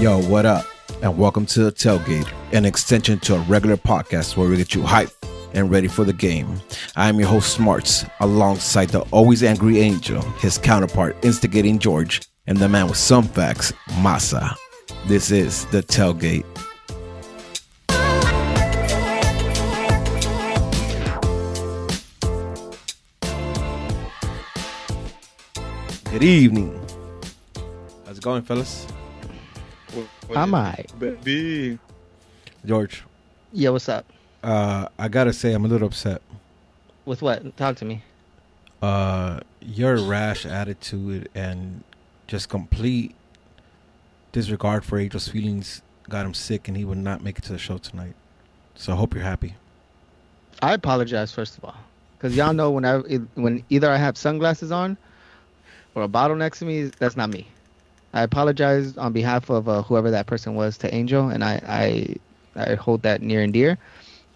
Yo, what up? And welcome to the Tailgate, an extension to a regular podcast where we get you hyped and ready for the game. I am your host, Smarts, alongside the always angry Angel, his counterpart, instigating George, and the man with some facts, Masa. This is the Tailgate. Good evening. How's it going, fellas? I'm alright. Baby. George, Yeah, what's up? uh, I gotta say, I'm a little upset. With what? Talk to me. uh your rash attitude and just complete disregard for Angel's feelings got him sick and he would not make it to the show tonight. So I hope you're happy. I apologize first of all, because y'all know when I when either I have sunglasses on or a bottle next to me, that's not me. I apologize on behalf of uh, whoever that person was to Angel, and I, I I hold that near and dear.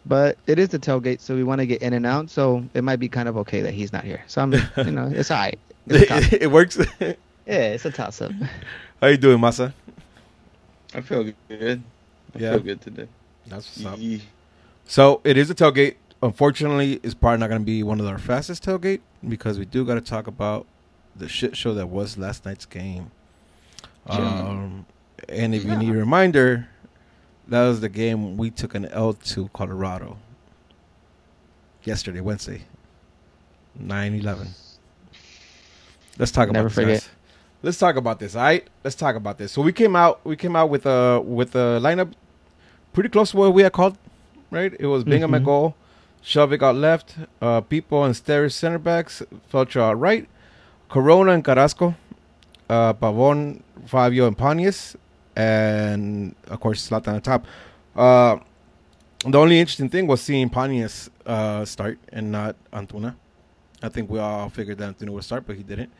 But it is the tailgate, so we want to get in and out. So it might be kind of okay that he's not here. So I'm, you know, it's alright. It's a it works. yeah, it's a toss up. How you doing, Masa? I feel good. I Yeah. feel good today. That's what's up. Yee. So it is a tailgate. Unfortunately, it's probably not going to be one of our fastest tailgate because we do got to talk about the shit show that was last night's game. Um, and if you need a reminder, that was the game we took an L to Colorado yesterday, Wednesday, 9-11. Let's talk Never about this. forget. guys. Let's talk about this. All right, let's talk about this. So we came out. We came out with a with a lineup pretty close to what we had called. Right, it was Bingham at Mhm. goal, Skjelvik out left, uh, People and Steres center backs, Feltscher out right, Corona and Carrasco, uh, Pavon, Fabio, and Pontius, and of course Zlatan on top. Uh, the only interesting thing was seeing Pontius uh, start and not Antuna. I think we all figured that Antuna would start, but he didn't.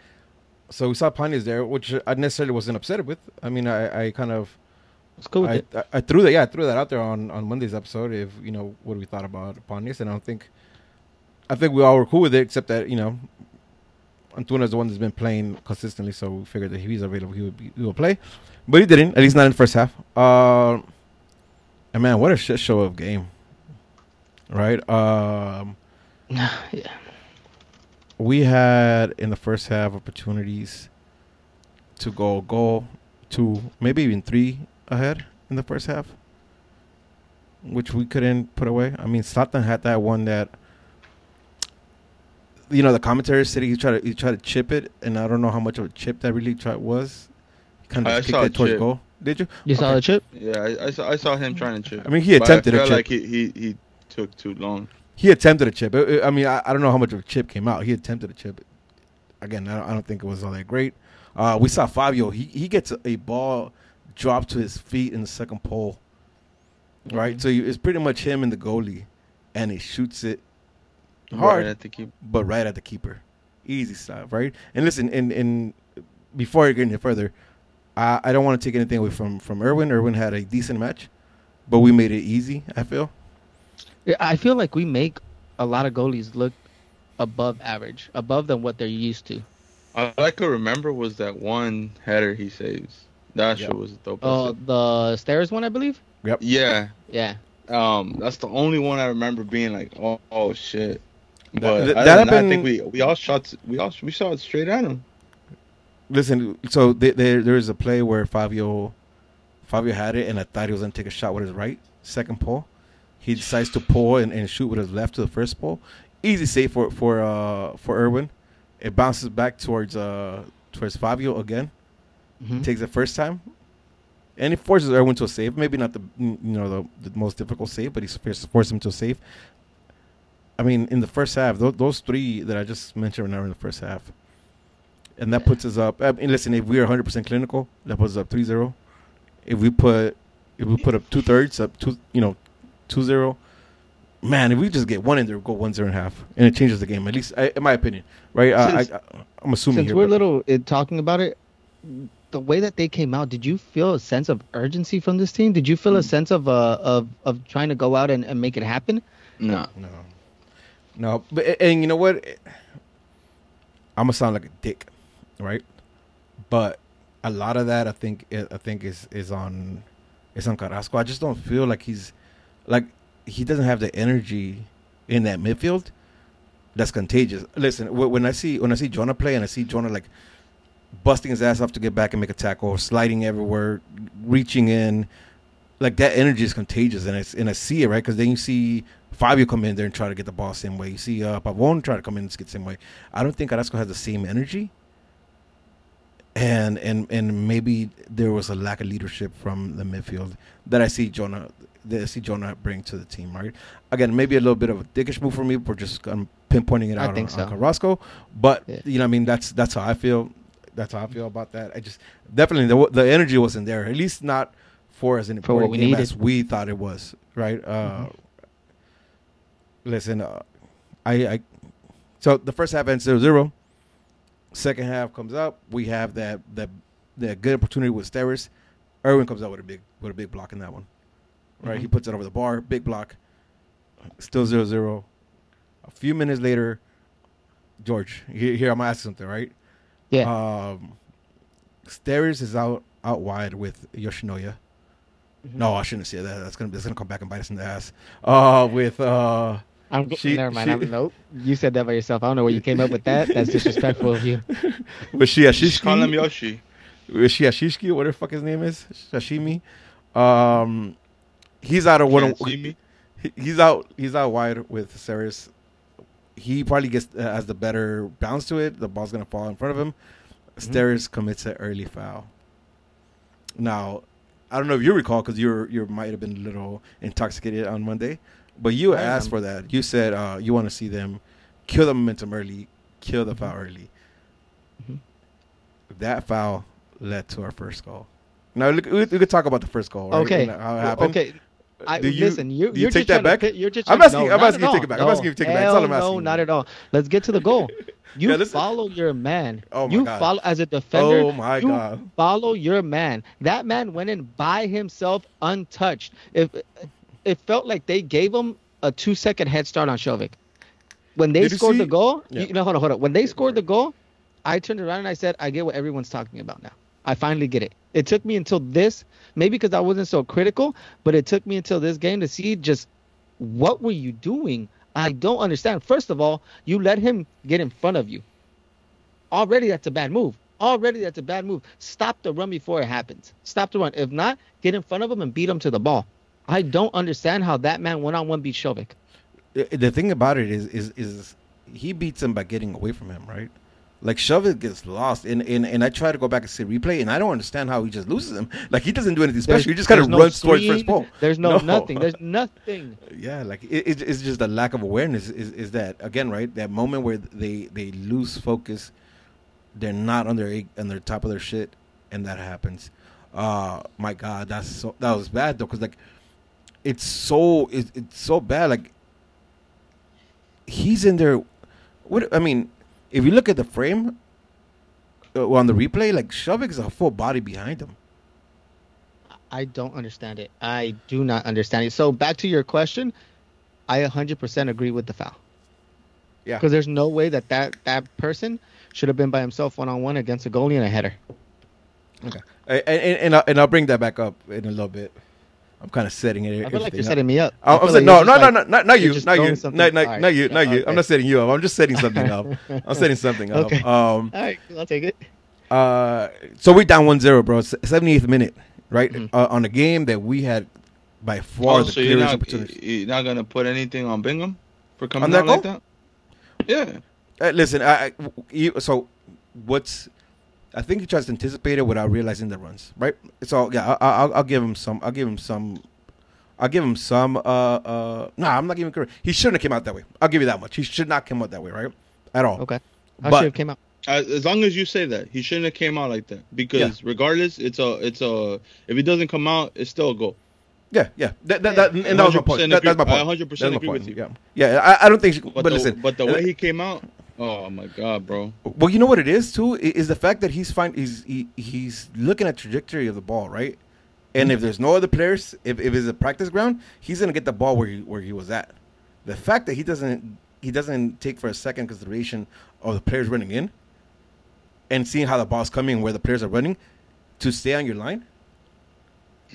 So we saw Pontius there, which I necessarily wasn't upset with. I mean, I, I kind of It's cool with I, it. I, I threw that yeah I threw that out there on on Monday's episode if you know what we thought about Pontius and I don't think I think we all were cool with it except that you know Antuna is the one that's been playing consistently so we figured that if he's available he would be, he would play. But he didn't at least not in the first half. Uh, and man what a shit show of game right? Um yeah. we had in the first half opportunities to go goal two maybe even three ahead in the first half which we couldn't put away. I mean Zlatan had that one that you know the commentary said he tried to he tried to chip it and i don't know how much of a chip that really tried was he kind I of kicked it towards chip. goal did you You saw the chip? Yeah, I, I saw I saw him trying to chip. i mean he But attempted I a felt chip like he, he he took too long. He attempted a chip. I- I mean, I, I don't know how much of a chip came out. He attempted a chip. Again, I don't, I don't think it was all that great. Uh, we saw Fabio. He he gets a, a ball dropped to his feet in the second pole. Right, Mhm. so you, it's pretty much him and the goalie, and he shoots it Right hard, at the keep. but right at the keeper. Easy stuff, right? And listen, and and before I get any further, I, I don't want to take anything away from from Irwin. Irwin had a decent match, but we made it easy. I feel. Yeah, I feel like we make a lot of goalies look above average, above than what they're used to. All I could remember was that one header he saves. That Yeah. shit was dope. Oh, the stairs one, I believe. Yep. yeah. Yeah. Um, that's the only one I remember being like, oh, oh shit. But That- other that that, I think we we all shot we all we shot straight at him. Listen, so there there there is a play where Fabio Fabio had it, and I thought he was gonna take a shot with his right second pole. He decides to pull and, and shoot with his left to the first pole. Easy save for for uh for Irwin. It bounces back towards uh towards Fabio again. Mhm. Takes it first time, and it forces Irwin to a save. Maybe not the you know the, the most difficult save, but he forced him to a save. I mean, in the first half, those, those three that I just mentioned are in the first half. And that Yeah. puts us up. I mean, listen, if we are 100% clinical, that puts us up 3-0. If we put if we put up two thirds, up two, you know, 2-0, man, if we just get one in there, go 1-0 and a half, and it changes the game. At least, I, in my opinion, right? Uh, I, Since- I, I'm assuming Since here. we're but- little uh, talking about it, the way that they came out, did you feel a sense of urgency from this team? Did you feel a sense of uh, of of trying to go out and, and make it happen? No. No, no, but and you know what? I'm gonna sound like a dick, right? But a lot of that I think I think is is on is on Carrasco. I just don't feel like he's like he doesn't have the energy in that midfield that's contagious. Listen, when I see when I see Jonah play and I see Jonah like busting his ass off to get back and make a tackle, sliding everywhere, reaching in, like that energy is contagious, and it's and I see it right because then you see Fabio come in there and try to get the ball same way. You see uh, Pavon try to come in and get the same way. I don't think Carrasco has the same energy, and and and maybe there was a lack of leadership from the midfield that I see Jonah that I see Jonah bring to the team. Right, again, maybe a little bit of a dickish move for me. We're just um, pinpointing it out I think on, so. on Carrasco, but Yeah. you know, I mean, that's that's how I feel. That's how I feel about that. I just definitely the the energy wasn't there. At least not for as an For what important we game needed. as we thought it was. Right. Uh, Mhm. Listen, uh, I, I so the first half ends 0-0. Second half comes up. We have that that that good opportunity with Steres. Irwin comes out with a big with a big block in that one. Right, Mhm. he puts it over the bar, big block. Still 0-0. A few minutes later, George, here, here I'm gonna ask something, right? Yeah. Um, Steres is out out wide with Yoshinoya. Mhm. No, I shouldn't say that. That's gonna that's gonna come back and bite us in the ass. Uh, with uh, I'm She- never mind. she- I'm, nope. You said that by yourself. I don't know where you came up with that. That's disrespectful of you. Was with Just call him Shinyashiki. Yoshi. With Shinyashiki, whatever the fuck his name is, Sashimi. Um, he's out of one. Can't see me. he- He's out. He's out wide with Steres. He probably gets uh, has the better bounce to it. The ball's gonna fall in front of him. Mhm. Steres commits an early foul. Now, I don't know if you recall because you you might have been a little intoxicated on Monday, but you asked for that. You said uh, you want to see them kill the momentum early, kill the foul early. Mhm. That foul led to our first goal. Now look, we, we could talk about the first goal. Right? Okay. How it happened. Okay. I, Do you- listen, you, you you're take just that back? To, you're just I'm asking- no, I'm asking you to take it back. I'm No. asking you to take it back. That's all I'm asking No, not at all. Let's get to the goal. You Yeah, follow your man. Oh my you God. follow as a defender. Oh my you god. follow your man. That man went in by himself, untouched. If it felt like they gave him a two second head start on Skjelvik. When they Did scored see- the goal, Yeah. you know, hold on, hold on. When they scored the goal, I turned around and I said, I get what everyone's talking about now. I finally get it. It took me until this, maybe because I wasn't so critical, but it took me until this game to see just what were you doing? I don't understand. First of all, you let him get in front of you. Already that's a bad move. Already that's a bad move. Stop the run before it happens. Stop the run. If not, get in front of him and beat him to the ball. I don't understand how that man one on one beat Skjelvik. The the thing about it is, is, is he beats him by getting away from him, right? Like Skjelvik gets lost, and, and and I try to go back and see replay, and I don't understand how he just loses him. Like he doesn't do anything There's- special. He just kind of no runs towards first ball. There's no, No. nothing. There's nothing. Yeah, like it, it, it's just a lack of awareness. Is, is that again right? That moment where they they lose focus, they're not on their on their top of their shit, and that happens. Uh my God, that's so that was bad though, because like it's so it, it's so bad. Like he's in there. What I mean, if you look at the frame uh, on the replay, like Skjelvik is a full body behind him. I don't understand it. I do not understand it. So back to your question, I 100% agree with the foul. Yeah. Because there's no way that, that that person should have been by himself one on one against a goalie and a header. Okay, and and, and, I'll, and I'll bring that back up in a little bit. I'm kind of setting it. I feel like you're up. setting me up. I- I I'm feel saying, like no, you're no, just no, like- no, not, not you're you, just not throwing you, something- not, not, all right. not you, not you. I'm not setting you up. I'm just setting something up. I'm setting something up. Okay. Um, All right, I'll take it. uh, so we're down 1-0, bro. It's 78th minute, right? Mhm. Uh, on a game that we had by far Oh, the so you're not, opportunity. you're not gonna put anything on Bingham for coming On that out like that? Yeah. Uh, listen, I, I you, so what's I think he tries to anticipate it without realizing the runs, right? So yeah, I, I, I'll, I'll give him some. I'll give him some. I'll give him some. Uh, uh, nah, I'm not giving credit. He shouldn't have came out that way. I'll give you that much. He should not come out that way, right? At all. Okay. How But- should have came out? As, as long as you say that, he shouldn't have came out like that. Because regardless, it's a, it's a. If he doesn't come out, it's still a goal. Yeah, yeah. That, that, that, and that was my point. 100% That, that's my agree- I point. 100% That's my agree point. with you. Yeah, yeah. I, I don't think. She, but, But, the, listen, but the way he came out, oh my god, bro. Well, you know what it is too is the fact that he's fine. He's he, he's looking at trajectory of the ball, right? And if mm-hmm. there's no other players, if, if it's a practice ground, he's gonna get the ball where he where he was at. The fact that he doesn't he doesn't take for a second consideration of the players running in, and seeing how the ball's coming where the players are running, to stay on your line,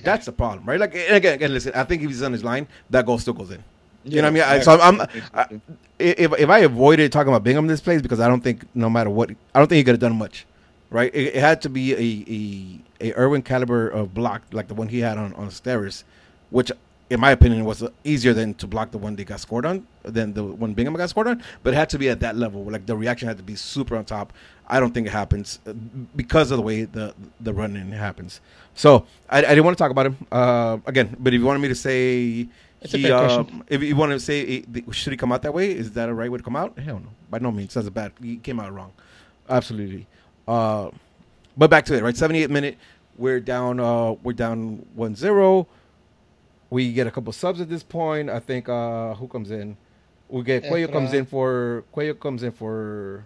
that's the problem, right? Like and again, again, listen. I think if he's on his line, that goal still goes in. You know what I mean? I, so I'm, I'm I, if if I avoided talking about Bingham this place because I don't think no matter what, I don't think he could have done much, right? It, it had to be a, a a Irwin caliber of block like the one he had on on Steres, which in my opinion was easier than to block the one they got scored on than the one Bingham got scored on. But it had to be at that level, like the reaction had to be super on top. I don't think it happens uh, because of the way the the running happens. So I, I didn't want to talk about him uh, again. But if you wanted me to say That's a he, fair uh, question. if you want to say he- should he come out that way, is that a right way to come out? Hell no, by no means. That's a bad. He came out wrong, absolutely. Uh, but back to it, right? 78th minute, we're down. Uh, we're down 1-0. We get a couple subs at this point. I think uh, who comes in? We get Cuello comes in for Cuello comes in for.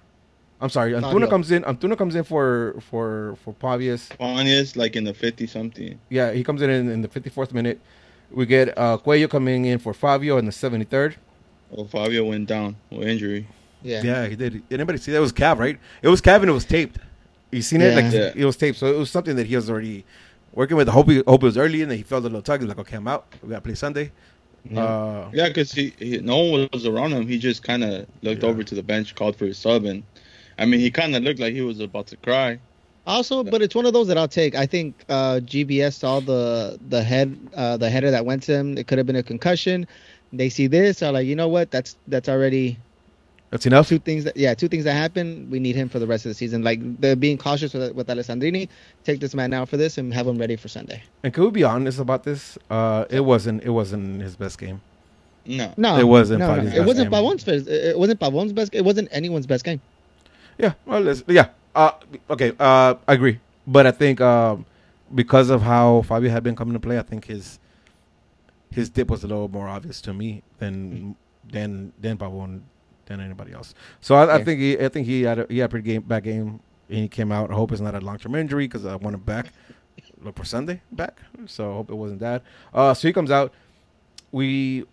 I'm sorry, Antuna Fabio. comes in. Antuna comes in for for for Pavius. Pontius like in the fifty something. Yeah, he comes in in, in the 54th minute. We get uh, Cuello coming in for Fabio in the 73rd. Well, Fabio went down with injury. Yeah. Yeah, he did. did Anybody see that? It was Cav, right? It was Cav and it was taped. You seen it? Yeah. Like Yeah. it was taped, so it was something that he was already working with. I hope, he, hope it was early, and then he felt a little tug. He's like, "Okay, I'm out. We got to play Sunday." Uh, Yeah, because he, he no one was around him. He just kind of looked Yeah. over to the bench, called for his sub, and I mean, he kind of looked like he was about to cry. Also, but it's one of those that I'll take. I think uh, GBS saw the the head uh, the header that went to him. It could have been a concussion. They see this, are like, you know what? That's that's already that's enough. two things that yeah, two things that happen. We need him for the rest of the season. Like they're being cautious with with Alessandrini. Take this man out for this and have him ready for Sunday. And can we be honest about this? Uh, it wasn't. It wasn't his best game. No, No, It wasn't No, no, it wasn't game. Pavon's best. It wasn't Pavon's best. It wasn't anyone's best game. Yeah. Well, yeah. Uh, okay. Uh, I agree, but I think um, because of how Fabio had been coming to play, I think his his dip was a little more obvious to me than than than Pavon than anybody else. So I, I think he I think he had a, he had a pretty game bad game. And he came out. I hope it's not a long term injury because I want him back. For Sunday back. So I hope it wasn't that. Uh, so he comes out. We,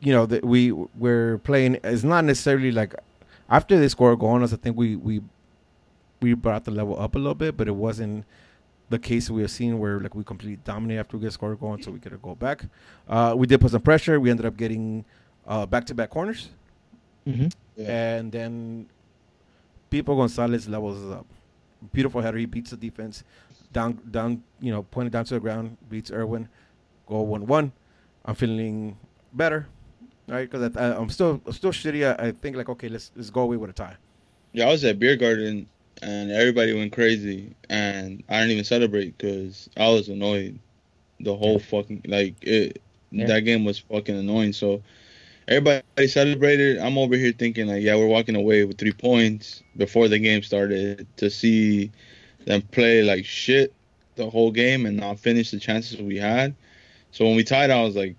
you know, that we we're playing. It's not necessarily like after they score a goal on us. I think we we we brought the level up a little bit, but it wasn't the case we have seen where like we completely dominate after we get scored a goal, and so we get a goal back. Uh, we did put some pressure. We ended up getting uh, back-to-back corners, Mm-hmm. and then Pipo Gonzalez levels us up. Beautiful header. He beats the defense down, down. You know, pointed down to the ground. Beats Irwin. Goal one-one. I'm feeling better, right? Because I'm still I'm still shitty. I, I think like okay, let's let's go away with a tie. yeah, I was at beer garden and everybody went crazy, and I didn't even celebrate because I was annoyed. The whole fucking like it, Yeah. that game was fucking annoying. So everybody celebrated. I'm over here thinking like, yeah, we're walking away with three points before the game started. To see them play like shit the whole game and not finish the chances we had. So when we tied, I was like,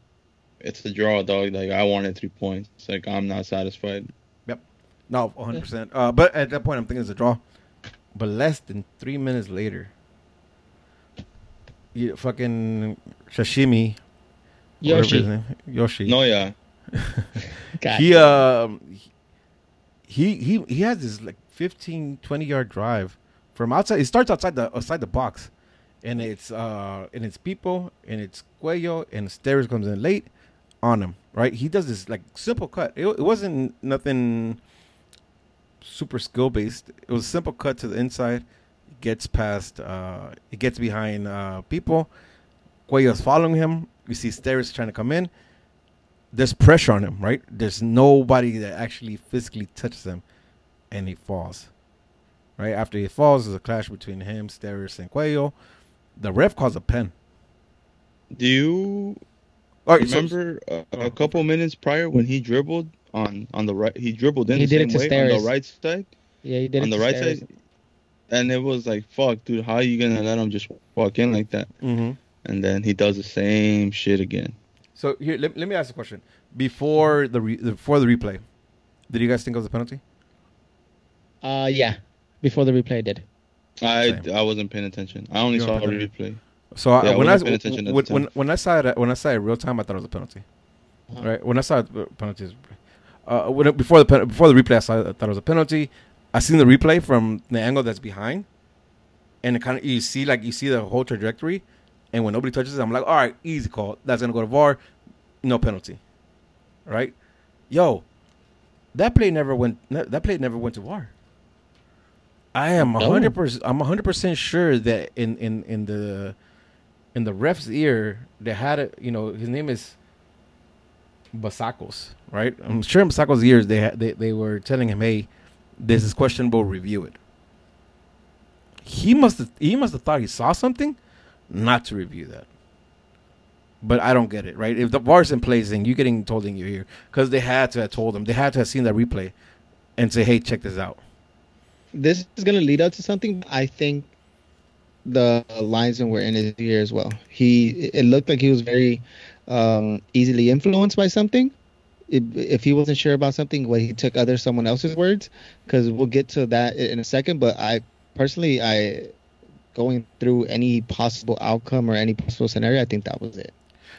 it's a draw, dog. Like I wanted three points. Like I'm not satisfied. Yep. No, 100. percent uh, But at that point, I'm thinking it's a draw. But less than three minutes later, you fucking sashimi, whatever his Yoshi. name- Yoshi. No, yeah. He um he he he has this like 15 20 yard drive from outside it starts outside the outside the box and it's uh and it's people and it's Cuello and Steres comes in late on him right he does this like simple cut it, it wasn't nothing super skill based it was a simple cut to the inside gets past uh it gets behind uh people Cuello's following him you see Steres trying to come in there's pressure on him, right? There's nobody that actually physically touches him, and he falls. Right after he falls, there's a clash between him, Steres, and Cuello. The ref calls a pen. Do you so- remember a, a couple minutes prior when he dribbled on on the right? He dribbled in He the did it to way on the right side. yeah, he did on it the to right Steres. side, and it was like, "Fuck, dude, how are you gonna let him just walk in like that?" Mhm. And then he does the same shit again. So here, let, let me ask a question. Before the re, before the replay, did you guys think it was a penalty? Uh, yeah. Before the replay did. I Same. I wasn't paying attention. I only You saw the replay. So Yeah, I when I wasn't paying attention when, the when, when I saw it when I saw it real time, I thought it was a penalty. Uh-huh. Right when I saw it, uh, penalties. Uh, when before the pen, before the replay, I saw I thought it was a penalty. I seen the replay from the angle that's behind. and it kind of you see like you see the whole trajectory, and when nobody touches it, I'm like, all right, easy call. That's gonna go to VAR, no penalty, right? Yo, that play never went. That play never went to VAR. I am hundred percent. I'm hundred percent sure that in in in the in the ref's ear, they had it. You know, his name is Basakos, right? I'm sure in Basakos' ears, they they they were telling him, "Hey, this is questionable. Review it." He must have he must have thought he saw something, not to review that. But I don't get it, right? If the VAR's in place, then you're getting told in your ear because they had to have told him. They had to have seen that replay and say, "Hey, check this out." This is gonna lead up to something. I think the linesmen were in his ear as well. He it looked like he was very um, easily influenced by something. If, if he wasn't sure about something, well, he took other someone else's words. Because we'll get to that in a second. But I personally, I going through any possible outcome or any possible scenario, I think that was it.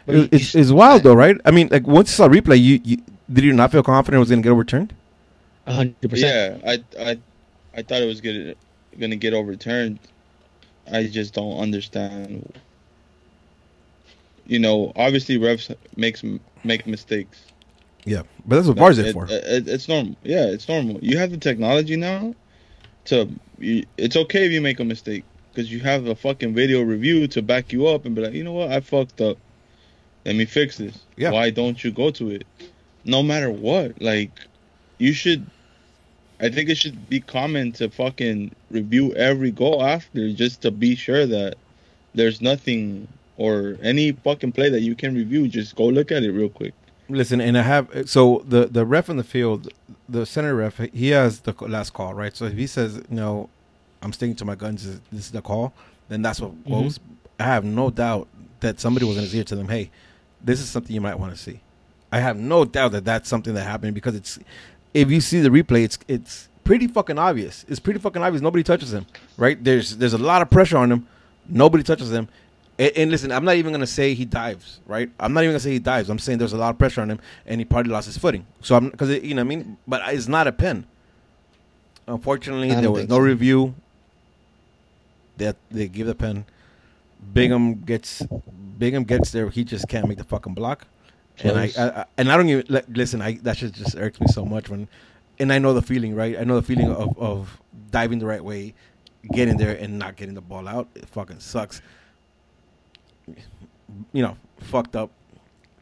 But It- he- it's, it's wild though, right? I mean, like once you saw replay, you, you did you not feel confident it was going to get overturned? a hundred percent. Yeah, I I I thought it was gonna gonna get overturned. I just don't understand. You know, obviously refs makes make mistakes. Yeah, but that's what VAR's there It- for. it- it's normal. Yeah, it's normal. You have the technology now to. It's okay if you make a mistake because you have a fucking video review to back you up and be like, you know what, I fucked up. Let me fix this. Yeah. Why don't you go to it? No matter what, like, you should. I think it should be common to fucking review every goal after just to be sure that there's nothing or any fucking play that you can review. Just go look at it real quick. Listen, and I have so the the ref in the field, the center ref, he has the last call, right? So if he says, "No, I'm sticking to my guns. This this is the call," then that's what mm-hmm. goes. I have no doubt that somebody was in his ear to them, "Hey, this is something you might want to see." I have no doubt that that's something that happened because it's if you see the replay, it's it's pretty fucking obvious. It's pretty fucking obvious. Nobody touches him, right? There's there's a lot of pressure on him. Nobody touches him. And, and listen, I'm not even gonna say he dives, right? I'm not even gonna say he dives. I'm saying there's a lot of pressure on him, and he probably lost his footing. So I'm because you know what I mean. But it's not a pin. Unfortunately, there was no so. review. That they give the pen. Bingham gets Bingham gets there. He just can't make the fucking block. And I, I, I and I don't even like, listen. I that shit just irks me so much when, and I know the feeling, right? I know the feeling of of diving the right way, getting there and not getting the ball out. It fucking sucks. You know, fucked up.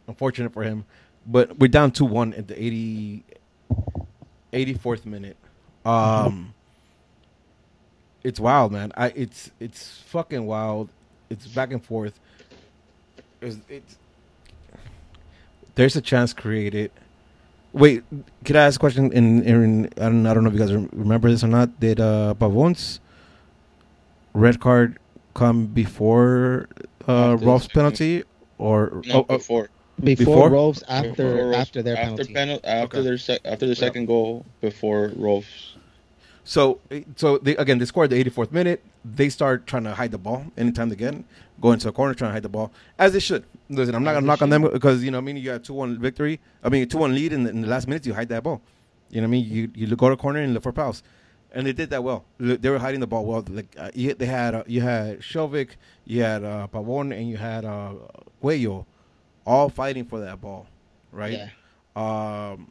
Unfortunate for him, but we're down two one at the 80, 84th minute. Um, it's wild, man. I it's it's fucking wild. It's back and forth. It's, it's there's a chance created. Wait, could I ask a question? In, in I don't I don't know if you guys remember this or not. Did uh Pavon's red card come before uh Rolf's penalty or No, oh, oh, before. Before, Before? Rolfs, Before after Rolfs- after their after penalty. penal- after Okay. their sec- after the second goal before Rolfs. So, so they, again, they scored the 84th minute. They start trying to hide the ball anytime they get, go into a corner trying to hide the ball as they should. Listen, I'm not gonna they knock on them because you know, I mean, you got two one victory. I mean, two one lead in the, in the last minute, you hide that ball. You know what I mean? You you go to corner and look for fouls, and they did that well. They were hiding the ball well. Like uh, you, they had uh, you had Skjelvik, you had uh, Pavon, and you had uh, Cuello, all fighting for that ball, right? Yeah. Um,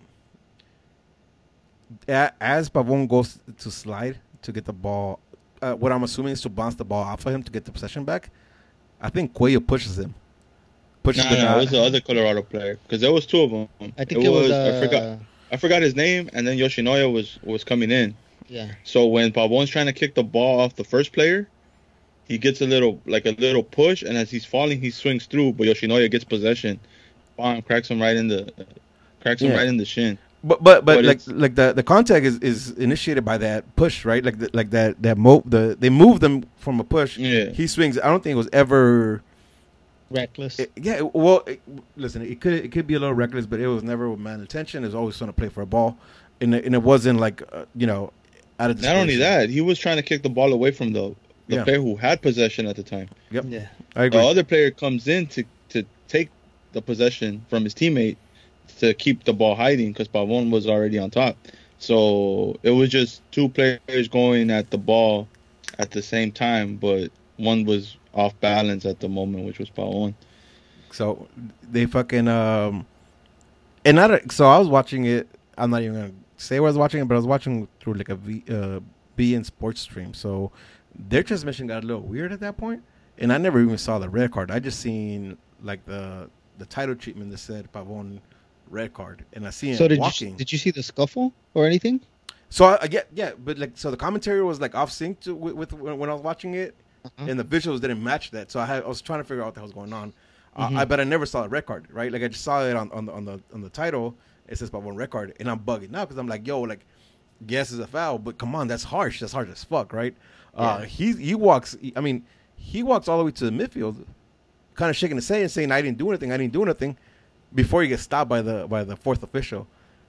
as Pavon goes to slide to get the ball, uh, what I'm assuming is to bounce the ball off of him to get the possession back. I think Cuello pushes him. Pushes No, the no, guy. it was the other Colorado player because there was two of them. I think it, was. uh, I forgot. I forgot his name, and then Yoshinoya was was coming in. Yeah. So when Pavon's trying to kick the ball off the first player, he gets a little like a little push, and as he's falling, he swings through, but Yoshinoya gets possession, bam, cracks him right in the, cracks him right in the shin. But but but But like like the the contact is, is initiated by that push, right? Like the, like that that mo the they move them from a push. Yeah. He swings. I don't think it was ever. Reckless. it- yeah. Well, it, listen, it could it could be a little reckless, but it was never with man intention. It was always trying to play for a ball, and it, and it wasn't like uh, you know out of Not only that, he was trying to kick the ball away from the the Yeah. player who had possession at the time. Yep, yeah. I agree. The other player comes in to to take the possession from his teammate to keep the ball hiding because Pavon was already on top. So it was just two players going at the ball at the same time, but one was off balance at the moment, which was Pavon. So they fucking um, and I so I was watching it. I'm not even gonna say where I was watching it, but I was watching through like a V uh, beIN Sports stream. So their transmission got a little weird at that point, and I never even saw the red card. I just seen like the the title treatment that said Pavon red card, and I seen So it did walking. you did you see the scuffle or anything? So I, I get yeah, but like so the commentary was like off sync to, with, with when, I was watching it, Uh-huh. and the visuals didn't match that. So I had I was trying to figure out what the hell was going on. Uh, Mhm. I but I never saw the red card, right? Like I just saw it on, on the on the on the title. It says about one red card, and I'm bugging now because I'm like, yo, like, yes, it's a foul, but come on, that's harsh. That's harsh as fuck, right? Uh, he he walks. I mean, he walks all the way to the midfield, kind of shaking his head and saying, "I didn't do anything. I didn't do anything." Before he gets stopped by the by the fourth official,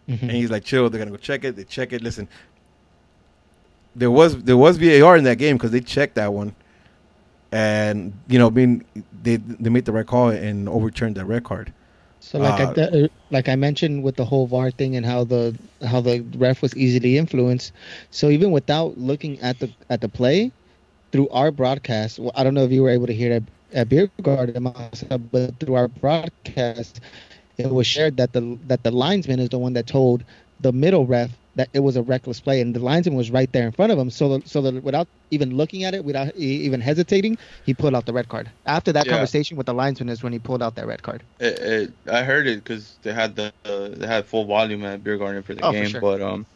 Mhm. and he's like, "Chill, they're gonna go check it. They check it. Listen, there was there was VAR in that game because they checked that one, and you know, being they they made the right call and overturned the red card. So like Uh, I th- uh, like I mentioned with the whole VAR thing and how the how the ref was easily influenced. So even without looking at the at the play through our broadcast, well, I don't know if you were able to hear that at Beer Garden, but through our broadcast, it was shared that the that the linesman is the one that told the middle ref that it was a reckless play, and the linesman was right there in front of him. So the, so that without even looking at it, without even hesitating, he pulled out the red card. After that Yeah. conversation with the linesman is when he pulled out that red card. It, it, I heard it because they had the uh, they had full volume at Beer Garden for the Oh, for game, sure. but um,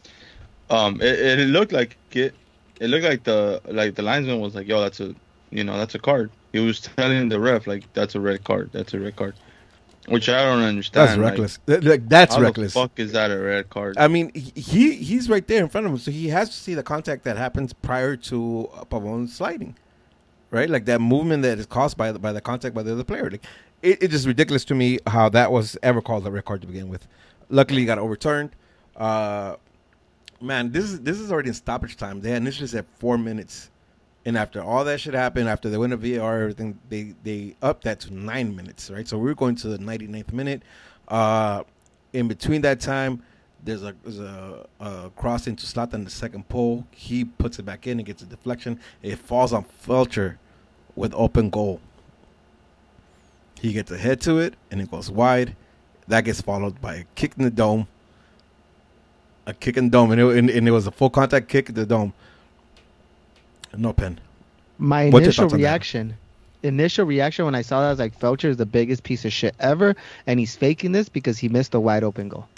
um, it, it looked like it. It looked like the like the linesman was like, "Yo, that's a you know that's a card." He was telling the ref like, "That's a red card. That's a red card," which I don't understand. That's reckless. Th- like, that's reckless. The fuck is that a red card? I mean, he- he he's right there in front of him, so he has to see the contact that happens prior to Pavon sliding, right? Like that movement that is caused by the, by the contact by the other player. Like it, it is ridiculous to me how that was ever called a red card to begin with. Luckily, it got overturned. Uh, man, this is this is already in stoppage time. They had initially said four minutes, and after all that shit happened, after they went to VAR, everything they they upped that to nine minutes, right? So we are going to the 99th minute. Uh, in between that time, there's a there's a, a cross into slot on the second pole. He puts it back in and gets a deflection. It falls on Feltscher with open goal. He gets a head to it and it goes wide. That gets followed by a kick in the dome. A kick in the dome, and it, and, and it was a full contact kick in the dome. No pen. My What's initial thoughts that? reaction, initial reaction when I saw that I was like, Feltscher is the biggest piece of shit ever, and he's faking this because he missed a wide open goal.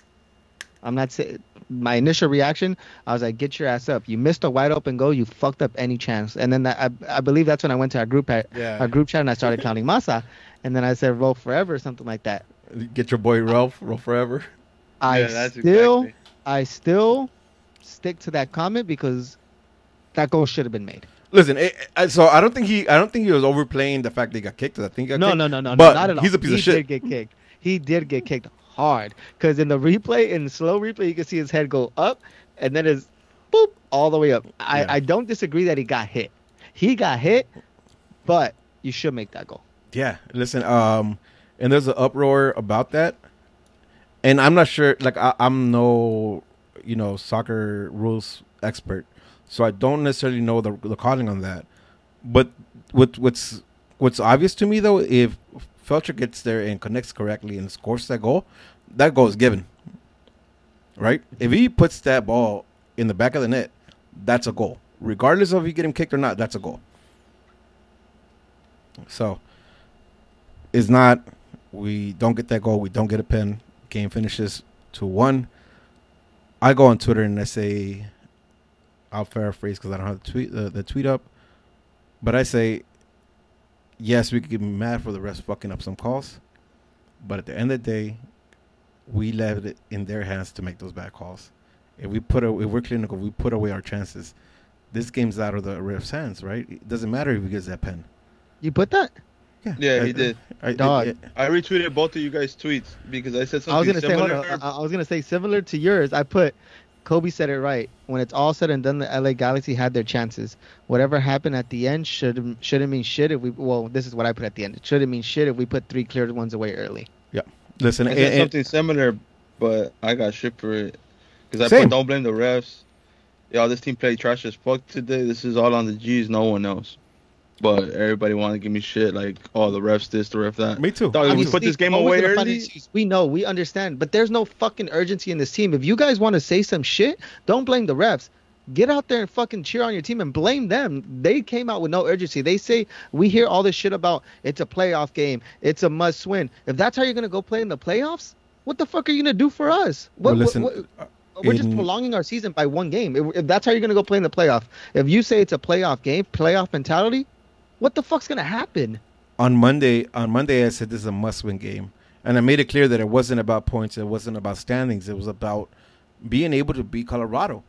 I'm not saying. My initial reaction, I was like, "Get your ass up! You missed a wide open goal. You fucked up any chance." And then I, I believe that's when I went to our group chat, Yeah. our group chat, and I started counting Massa, and then I said, "Roll forever," or something like that. Get your boy Ralph, roll forever. I yeah, that's still, exactly. I still stick to that comment because that goal should have been made. Listen, it, so I don't think he, I don't think he was overplaying the fact that he got kicked. I think he got No, kicked. no, no, no, But no, not at all. he's a piece he of shit. He did get kicked. He did get kicked hard because in the replay, in the slow replay, you can see his head go up and then his boop all the way up. I, Yeah. I don't disagree that he got hit. He got hit, but you should make that goal. Yeah, listen, um, and there's an uproar about that, and I'm not sure. Like, I, I'm no, you know, soccer rules expert, so I don't necessarily know the the calling on that. But what what's what's obvious to me though, if Feltscher gets there and connects correctly and scores that goal, that goal is given. Right? If he puts that ball in the back of the net, that's a goal. Regardless of you get him kicked or not, that's a goal. So it's not we don't get that goal, we don't get a pin. Game finishes to one. I go on Twitter and I say, I'll paraphrase because I don't have the tweet the, the tweet up, but I say, yes, we could get mad for the rest fucking up some calls, but at the end of the day, we left it in their hands to make those bad calls. If we put a, if we're clinical, we put away our chances. This game's out of the ref's hands, right? It doesn't matter if he gets that pen. You put that? Yeah, I- he did. I, Dog. I- I retweeted both of you guys' tweets because I said something I was gonna say, similar. on. I, I was gonna say similar to yours. I put Kobe said it right. When it's all said and done, the LA Galaxy had their chances. Whatever happened at the end should shouldn't mean shit if we. Well, this is what I put at the end. It shouldn't mean shit if we put three cleared ones away early. Yeah. Listen, I and- said and- something similar, but I got shit for it because I Same. put don't blame the refs. yo, this team played trash as fuck today. This is all on the G's, no one else. But everybody want to give me shit like, oh, the refs this, the ref that. Me too. Dog, we put this game away early. We know, we understand, but there's no fucking urgency in this team. If you guys want to say some shit, don't blame the refs. Get out there and fucking cheer on your team and blame them. They came out with no urgency. They say we hear all this shit about it's a playoff game, it's a must win. If that's how you're gonna go play in the playoffs, what the fuck are you gonna do for us? What, Well, listen, what- what- we're just prolonging our season by one game. If, if that's how you're gonna go play in the playoff, if you say it's a playoff game, playoff mentality, what the fuck's gonna happen? on Monday, on Monday, I said this is a must-win game, and I made it clear that it wasn't about points, it wasn't about standings, it was about being able to beat Colorado,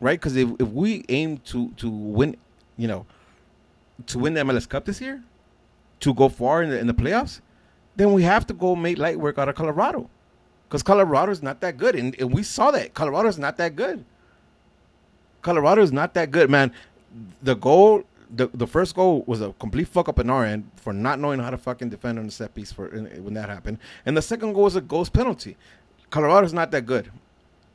right? Because if, if we aim to to win, you know, to win the MLS Cup this year, to go far in the in the playoffs, then we have to go make light work out of Colorado, because Colorado is not that good, and, and we saw that Colorado is not that good. Colorado is not that good, man. The goal, the the first goal was a complete fuck up in our end for not knowing how to fucking defend on the set piece for when that happened, and the second goal was a ghost penalty. Colorado's not that good,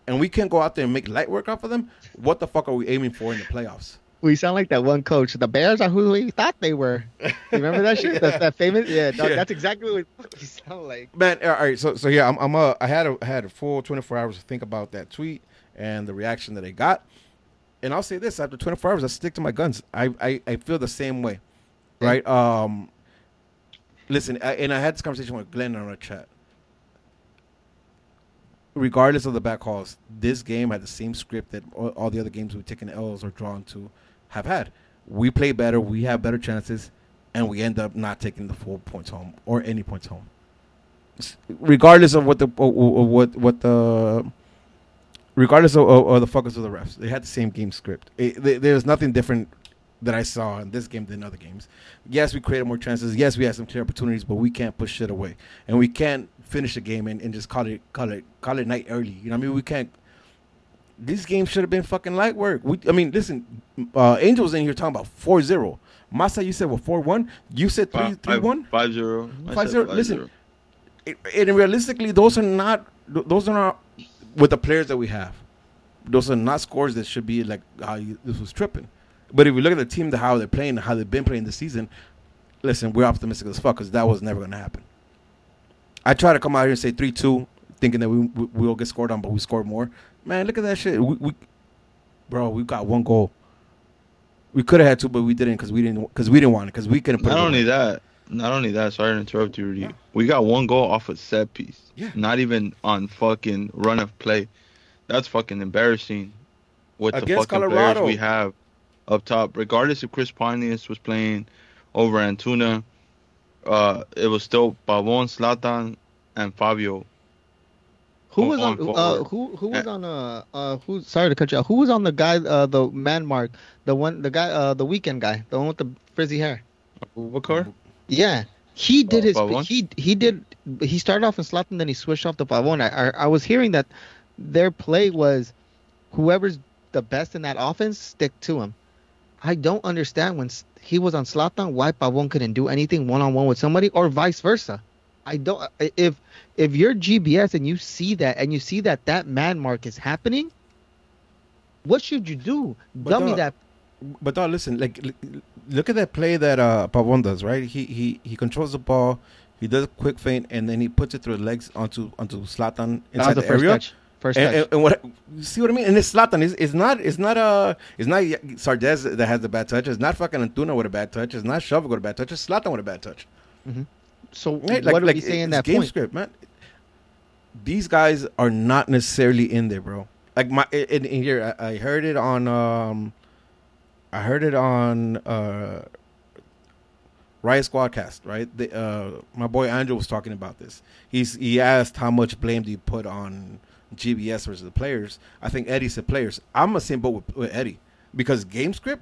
and we can't go out there and make light work off of them. What the fuck are we aiming for in the playoffs? We sound like that one coach. The Bears are who we thought they were. You remember that shit? That, that famous? Yeah, no, Yeah. that's exactly what we sound like. Man, all right. So, so yeah, I'm, I'm uh, I had a I had a full 24 hours to think about that tweet and the reaction that I got. And I'll say this: after 24 hours, I stick to my guns. I I, I feel the same way, right? Um, listen, I, and I had this conversation with Glenn on our chat. Regardless of the back calls, this game had the same script that all, all the other games we've taken L's or drawn to have had. We play better, we have better chances, and we end up not taking the full points home or any points home regardless of what the what what the regardless of, of, of the focus of the refs, they had the same game script. It, there- there's nothing different that I saw in this game than other games. Yes, we created more chances. Yes, we had some clear opportunities, but we can't push shit away, and we can't finish the game and, and just call it call it call it night early. You know what I mean? We can't. These games should have been fucking light work. We, I mean, listen, uh, Angel was in here talking about 4-0. Masa, you said what 4-1? You said 3 3 1? Five zero. Five zero. five Listen, zero. it- and realistically, those are not those are not with the players that we have. Those are not scores that should be like how you, this was tripping. But if we look at the team, the how they're playing, how they've been playing this season, listen, we're optimistic as fuck because that was never going to happen. I try to come out here and say three two, thinking that we, we we'll get scored on, but we scored more. Man, look at that shit. We, we bro, we got one goal. We could have had two, but we didn't because we didn't because we didn't want it because we couldn't put Not it only that, not only that. Sorry to interrupt you, Rudy. We got one goal off a set piece. Yeah. Not even on fucking run of play. That's fucking embarrassing. With the Against fucking Colorado. players we have up top, regardless if Chris Pontius was playing over Antuna, uh, it was still Pavon, Zlatan, and Fabio. Who was on? on Uh, who who was on? Uh, uh, who? Sorry to cut you off. Who was on the guy? Uh, the man mark. The one. The guy. Uh, the weekend guy. The one with the frizzy hair. Abubakar? Yeah, he did Uh, his. Pavon? He he did. He started off in Zlatan, then he switched off to Pavon. I, I I was hearing that their play was whoever's the best in that offense stick to him. I don't understand when he was on Zlatan why Pavon couldn't do anything one on one with somebody or vice versa. I don't. If if you're GBS and you see that and you see that that man mark is happening, what should you do? But Dummy the- that. But dog, listen, like look at that play that uh Pavon does, right? He he he controls the ball, he does a quick feint, and then he puts it through the legs onto onto Zlatan That was inside the the, first area. touch. First And, touch. and, and what you see what I mean? And it's Zlatan. It's, it's not. It's not. Uh, it's not Sardes that has the bad touch. It's not fucking Antuna with a bad touch. It's not Shovel with a bad touch. It's Zlatan with a bad touch. so Right? what are we saying that game point? script, man. These guys are not necessarily in there, bro. Like my in, in here, I, I heard it on. um I heard it on uh Riot Squadcast, right? The, uh, my boy Andrew was talking about this. He's he asked how much blame do you put on GBS versus the players. I think Eddie said players. I'm the same boat with, with Eddie because game script.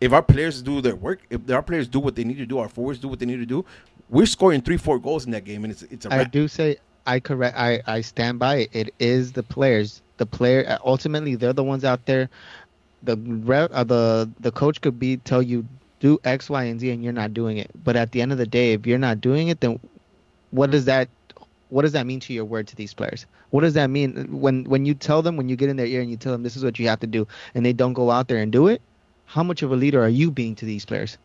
If our players do their work, if our players do what they need to do, our forwards do what they need to do, we're scoring three, four goals in that game, and it's it's a I wrap. do say I correct. I I stand by it. It is the players. The player ultimately they're the ones out there. The re- uh, the the coach could be tell you do X, Y, and Z, and you're not doing it. But at the end of the day, if you're not doing it, then what does that what does that mean to your word to these players? What does that mean when when you tell them when you get in their ear and you tell them this is what you have to do and they don't go out there and do it? How much of a leader are you being to these players?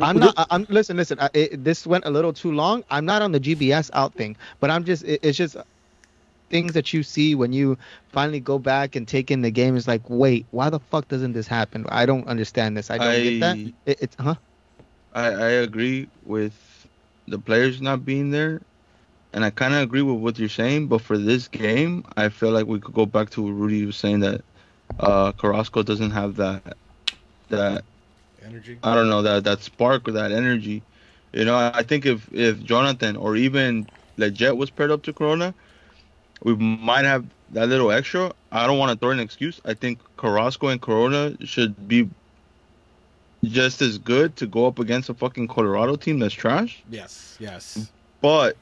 I'm not. I'm listen. Listen. I, it, this went a little too long. I'm not on the GBS out thing, but I'm just. It, it's just things that you see when you finally go back and take in the game. Is like, wait, why the fuck doesn't this happen? I don't understand this. I don't get that. It, it's huh? I, I agree with the players not being there, and I kind of agree with what you're saying. But for this game, I feel like we could go back to what Rudy was saying that uh, Carrasco doesn't have that that Energy. I don't know that that spark or that energy. You know, I think if if Jonathan or even Lletget was paired up to Corona, we might have that little extra. I don't want to throw an excuse. I think Carrasco and Corona should be just as good to go up against a fucking Colorado team that's trash. Yes. Yes. But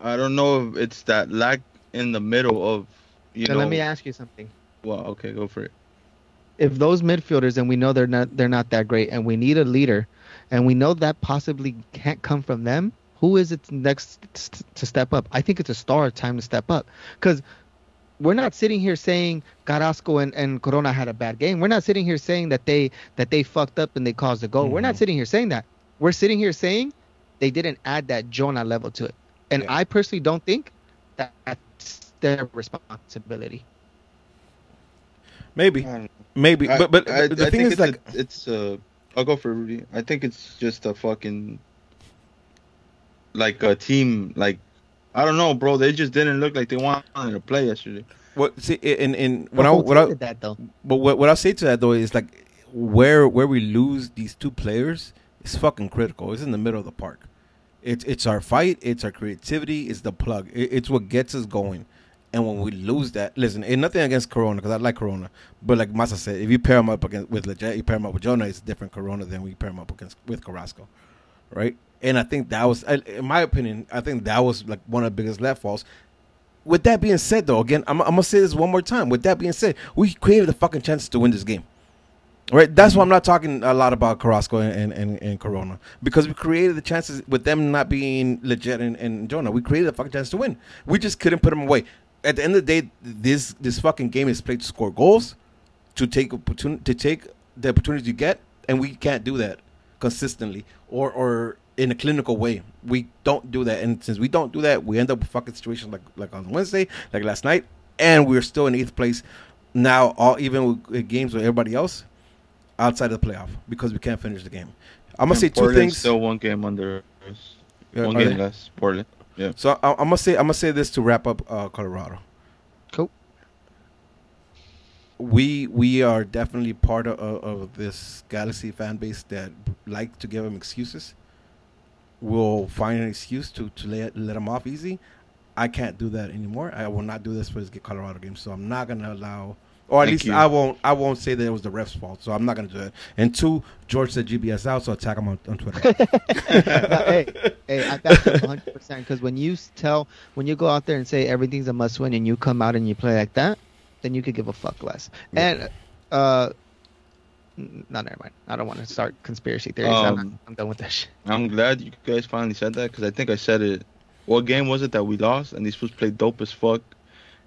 I don't know if it's that lack in the middle of you So know. let me ask you something. well, okay, go for it. if those midfielders and we know they're not they're not that great and we need a leader and we know that possibly can't come from them who is it next to step up i think it's a star time to step up because we're not sitting here saying Carrasco and, and Corona had a bad game. We're not sitting here saying that they that they fucked up and they caused a goal. We're not Mhm. sitting here saying that. We're sitting here saying they didn't add that Jonah level to it. And Yeah. I personally don't think that that's their responsibility. Maybe. I Maybe. I- but but I, the I thing think is it's like a, it's uh I'll go for Rudy. I think it's just a fucking like a team like I don't know, bro. They just didn't look like they wanted to play yesterday. what see in in The when I what I, team that though. But what what I say to that though is like where where we lose these two players is fucking critical. It's in the middle of the park. It's it's our fight. It's our creativity. It's the plug. It, it's what gets us going. And when we lose that, listen, ain't nothing against Corona because I like Corona. But like Masa said, if you pair him up against with Lletget, you pair him up with Jonah, it's different Corona than we pair him up against with Carrasco, right? And I think that was, in my opinion, I think that was like one of the biggest left falls. With that being said, though, again, I'm, I'm gonna say this one more time. With that being said, we created the fucking chances to win this game. Right, that's why I'm not talking a lot about Carrasco and, and, and, Corona because we created the chances with them not being Lletget and, and Jonah. We created a fucking chance to win. We just couldn't put them away. At the end of the day, this this fucking game is played to score goals, to take opportunity, to take the opportunities you get, and we can't do that consistently or or in a clinical way. We don't do that, and since we don't do that, we end up with fucking situations like like on Wednesday, like last night, and we're still in eighth place now. All even with, with games with everybody else outside of the playoff because we can't finish the game. I'm gonna And say two Portland's things. Still one game under us. Yeah, one game they? less. Portland. Yeah. So I, I'm gonna say I'm gonna say this to wrap up uh, Colorado. Cool. We we are definitely part of, of, of this Galaxy fan base that like to give them excuses. We'll find an excuse to to let let them off easy. I can't do that anymore. I will not do this for this Colorado game. So I'm not gonna allow, or at Thank least you. I won't. I won't say that it was the ref's fault. So I'm not gonna do that. And two, George said GBS out, so attack him on, on Twitter. hey, hey, I that's 100 percent. Because when you tell, when you go out there and say everything's a must win, and you come out and you play like that, then you could give a fuck less. Yeah. And uh, n- no, never mind. I don't want to start conspiracy theories. I'm, Um, I'm done with this. I'm glad you guys finally said that because I think I said it. What game was it that we lost and these fools played dope as fuck?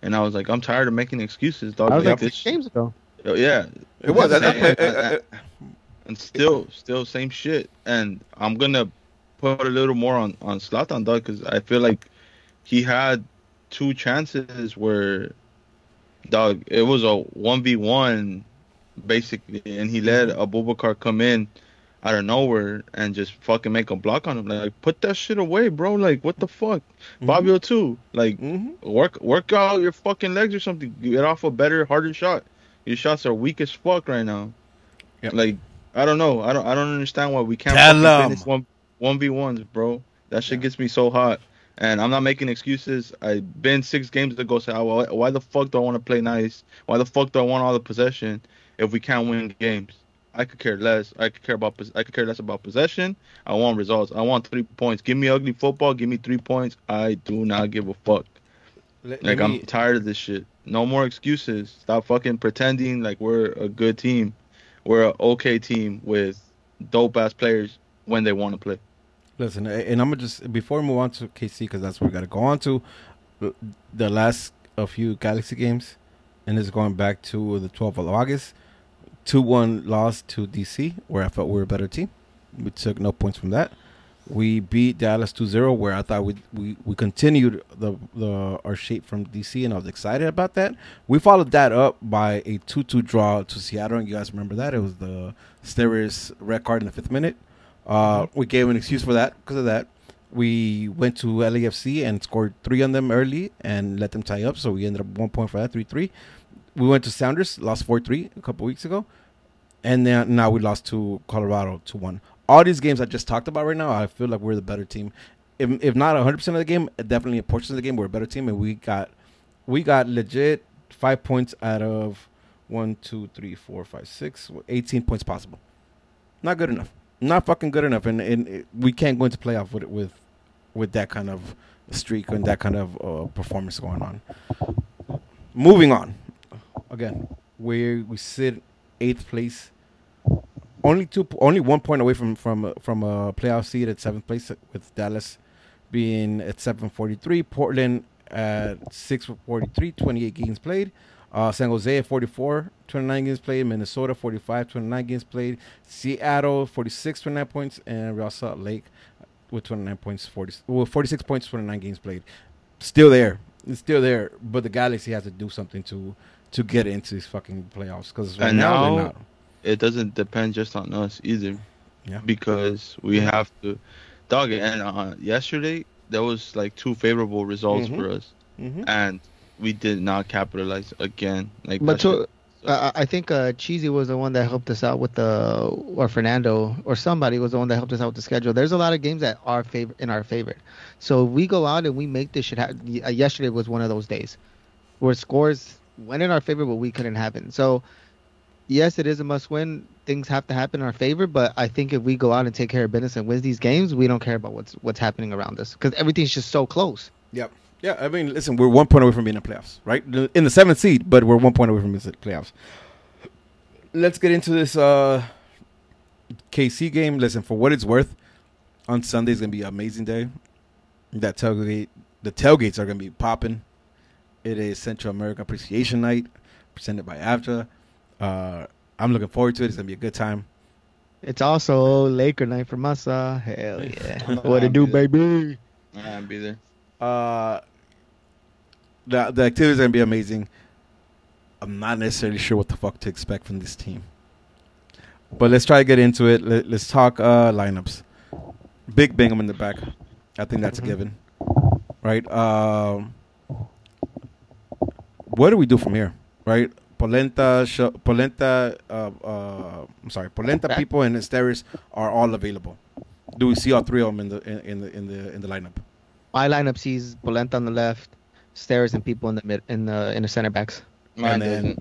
And I was like, I'm tired of making excuses, dog. I was like this, games ago. Oh, yeah, It was. And, I- I- I- and- and still, still same shit. And I'm gonna put a little more on on Zlatan, dog, because I feel like he had two chances where, dog, it was a one v one, basically, and he let Abubakar come in out of nowhere and just fucking make a block on him. Like, put that shit away, bro. Like, what the fuck, Mhm. Fabio too. Like, Mhm. work work out your fucking legs or something. Get off a better, harder shot. Your shots are weak as fuck right now. Yep. Like I don't know. I don't I don't understand why we can't Tell fucking 'em. finish one one v ones, bro. That shit Yeah. gets me so hot. And I'm not making excuses. I've been six games ago. So why, why the fuck do I want to play nice? Why the fuck do I want all the possession if we can't win games? I could care less. I could care about. I could care less about possession. I want results. I want three points. Give me ugly football. Give me three points. I do not give a fuck. Let- Like let I'm tired of this shit. No more excuses. Stop fucking pretending like we're a good team. We're an okay team with dope ass players when they want to play. Listen, and I'm gonna just before we move on to KC because that's where we gotta go on to the last a few Galaxy games, and it's going back to the 12th of August. Two one loss to DC, where I felt we were a better team. We took no points from that. We beat Dallas 2-0, where I thought we we, we continued the the our shape from DC, and I was excited about that. We followed that up by a 2-2 draw to Seattle, and you guys remember that it was the Steres red card in the fifth minute. Uh, we gave an excuse for that because of that. We went to LAFC and scored three on them early and let them tie up. So we ended up one point for that, three three. We went to Sounders, lost four three a couple weeks ago, and then now we lost to Colorado two one. All these games I just talked about right now, I feel like we're the better team. If, if not 100 percent of the game, definitely a portion of the game, we're a better team, and we got we got legit five points out of one, two, three, four, five, six, 18 points possible. Not good enough. Not fucking good enough, and, and it, we can't go into playoff with with with that kind of streak and that kind of uh, performance going on. Moving on, again, we we sit eighth place, only two, only one point away from from from a playoff seed at seventh place with Dallas being at seven forty three, Portland at six forty three, 28 games played. Uh, San Jose at 44, 29 games played. Minnesota 45, 29 games played. Seattle 46, 29 points, and Real Salt Lake with 29 points, 40, well 46 points, 29 games played. Still there, it's still there. But the Galaxy has to do something to to get into these fucking playoffs because right And now, now- not. It doesn't depend just on us either. Yeah. Because we have to, dog. It. And uh, yesterday there was like two favorable results Mhm. for us, Mm-hmm. and we did not capitalize again. Like, But that to, I I think uh, Cheesy was the one that helped us out with the, or Fernando, or somebody was the one that helped us out with the schedule. There's a lot of games that are favor in our favor. So if we go out and we make this shit happen. uh, Yesterday was one of those days where scores went in our favor, but we couldn't happen. So yes, it is a must win. Things have to happen in our favor, but I think if we go out and take care of business and win these games, we don't care about what's what's happening around us because everything's just so close. Yep. Yeah, I mean, listen, we're one point away from being in the playoffs, right? In the seventh seed, but we're one point away from being in the playoffs. Let's get into this uh, KC game. Listen, for what it's worth, on Sunday is gonna be an amazing day. That tailgate, the tailgates are gonna be popping. It is Central America Appreciation Night, presented by AFTA. Uh, I'm looking forward to it. It's gonna be a good time. It's also Laker night for Masa. Hell yeah! what I'll do, there. baby? I'll be there. Uh, the the activities are gonna be amazing. I'm not necessarily sure what the fuck to expect from this team, but let's try to get into it. Let, let's talk uh, lineups. Big Bingham in the back. I think that's Mhm. a given, right? Um, what do we do from here, right? Polenta, Sh- Polenta, uh, uh, I'm sorry, Polenta Back. people and Esteris are all available. Do we see all three of them in the in, in the in the in the lineup? My lineup sees Polenta on the left, Steres and people in the mid in the in the center backs. Mine And then-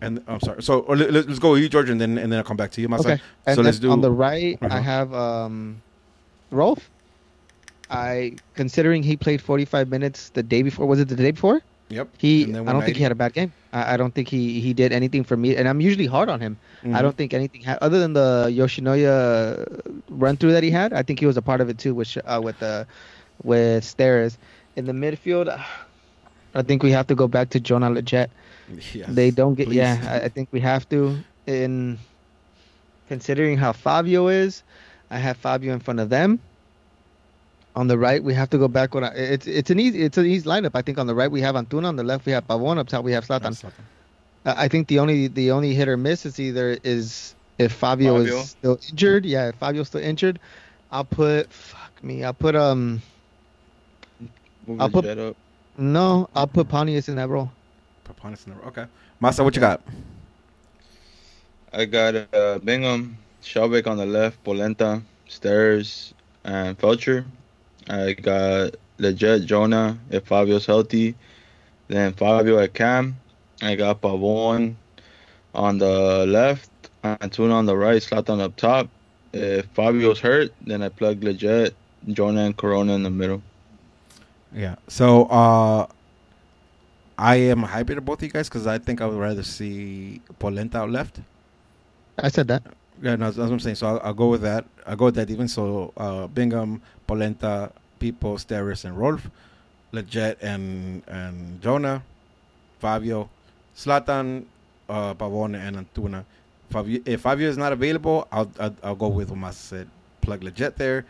And I'm sorry. So or let, us go with you, George, and then and then I'll come back to you, Masa. Okay. And So let's then on the right, Uh-huh. I have um, Rolf. I considering he played 45 minutes the day before. Was it the day before? Yep. He. I don't think he had a bad game. I, I don't think he he did anything for me. And I'm usually hard on him. Mhm. I don't think anything ha- other than the Yoshinoya run through that he had. I think he was a part of it too with uh, with the with Steres in the midfield. I think we have to go back to Jonah Lletget. Yes, they don't get. please. Yeah, I, I think we have to. In considering how Fabio is, I have Fabio in front of them. On the right, we have to go back. With, it's it's an easy it's an easy lineup. I think on the right we have Antuna. On the left we have Pavon. Up top we have Zlatan. That's nothing. I I think the only the only hit or miss is either is if Fabio, Fabio. is still injured. Yeah, if Fabio's still injured, I'll put fuck me. I'll put um Move I'll put- jet up. no. I'll put Pontius in that role. Papanis in the- role. Okay. Masa, what you got? I got uh, Bingham, Skjelvik on the left, Polenta, Steres, and Feltscher. I got Lletget, Jonah, if Fabio's healthy. Then Fabio at Cam. I got Pavon on the left, Antuna on the right, Zlatan up top. If Fabio's hurt, then I plug Lletget, Jonah, and Corona in the middle. Yeah. So uh, I am a hybrid of both of you guys because I think I would rather see Polenta out left. I said that. Yeah, no, that's what I'm saying. So I'll, I'll go with that. I'll go with that even. So uh, Bingham, Polenta, Pipo, Steres, and Rolf, Lletget, and and Jonah, Fabio, Zlatan, uh, Pavone, and Antuna. Fabio, if Fabio is not available, I'll, I'll I'll go with what Mas said. Plug Lletget there,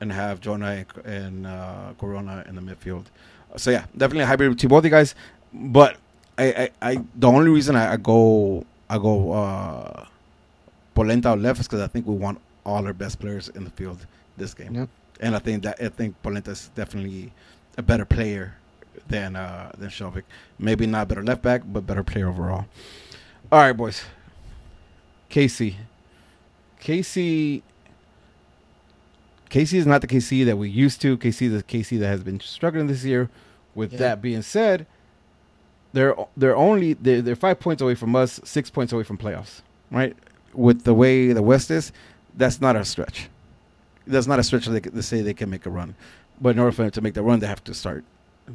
and have Jonah and, and uh, Corona in the midfield. So yeah, definitely a hybrid between both you guys. But I, I, I the only reason I, I go I go uh, Polenta left is because I think we want all our best players in the field this game, Yep. and I think that I think Polenta is definitely a better player than uh, than Skjelvik. Maybe not better left back, but better player overall. All right, boys. Casey, Casey. Casey is not the KC that we used to. KC is the KC that has been struggling this year. With Yeah. that being said, they're they're only they're, they're five points away from us, six points away from playoffs. Right? With the way the West is, that's not a stretch. That's not a stretch they, to say they can make a run. But in order for them to make the run, they have to start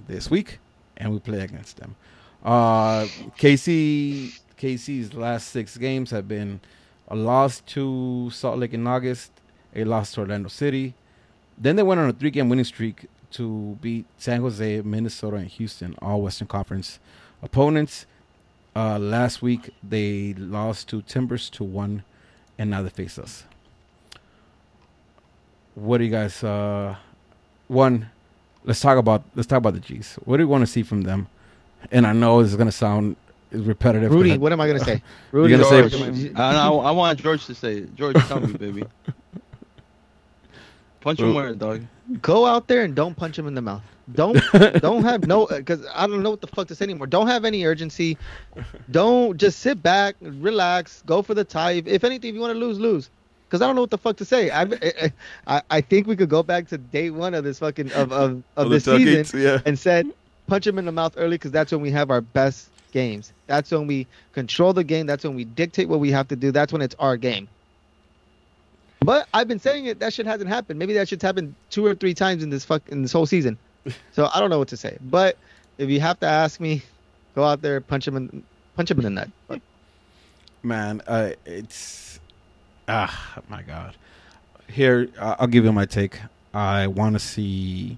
this week, and we play against them. Uh, KC KC's last six games have been a loss to Salt Lake in August, a loss to Orlando City. Then they went on a three game winning streak to beat San Jose, Minnesota, and Houston, all Western Conference opponents. Uh, last week they lost to Timbers to one, and now they face us. What do you guys? Uh, one, let's talk about let's talk about the G's. What do you want to see from them? And I know this is gonna sound repetitive. Rudy, but- what am I gonna say? Rudy, gonna say- George, I, I, I want George to say it. George, tell me, baby. Punch him where, dog. go out there and don't punch him in the mouth. Don't don't have no uh, because I don't know what the fuck to say anymore. Don't have any urgency. Don't just sit back, relax, go for the tie. If, if anything, if you want to lose, lose. Because I don't know what the fuck to say. I, I I think we could go back to day one of this fucking of of, of this season yeah. and said punch him in the mouth early because that's when we have our best games. That's when we control the game. That's when we dictate what we have to do. That's when it's our game. But I've been saying it. That shit hasn't happened. Maybe that shit's happened two or three times in this fuck in this whole season. So I don't know what to say. But if you have to ask me, go out there, punch him in, punch him in the nut. Man, uh, it's ah, my God. Here, I'll give you my take. I want to see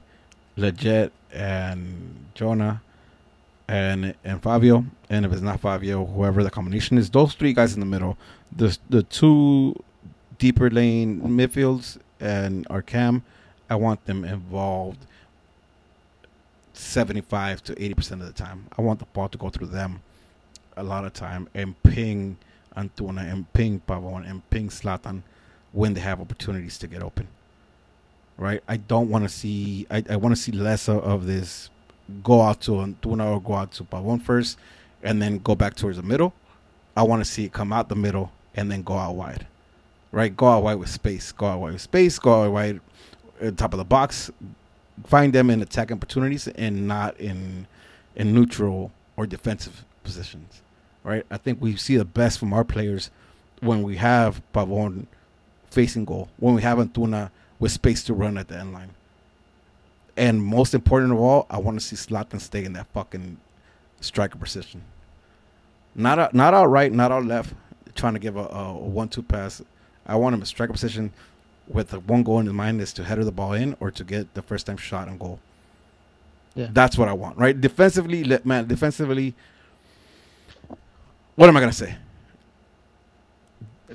Lletget and Jonah and and Fabio, and if it's not Fabio, whoever the combination is, those three guys in the middle, the the two deeper lane midfields and our cam, I want them involved. 75 to 80% of the time. I want the ball to go through them a lot of time and ping Antuna and ping Pavon and ping Zlatan when they have opportunities to get open. Right? I don't want to see I, I want to see less of, this go out to Antuna or go out to Pavon first and then go back towards the middle. I want to see it come out the middle and then go out wide. Right? Go out wide with space. Go out wide with space. Go out wide at top of the box. Find them in attack opportunities and not in in neutral or defensive positions right? I think we see the best from our players when we have Pavon facing goal, when we have Antuna with space to run at the end line. And most important of all, I want to see Zlatan stay in that fucking striker position. Not out, not out right, not out left, trying to give a, a, a one-two pass. I want him in striker position with the one goal in his mind is to header the ball in or to get the first time shot on goal. Yeah. That's what I want, right? Defensively, let- man, defensively, what am I gonna say?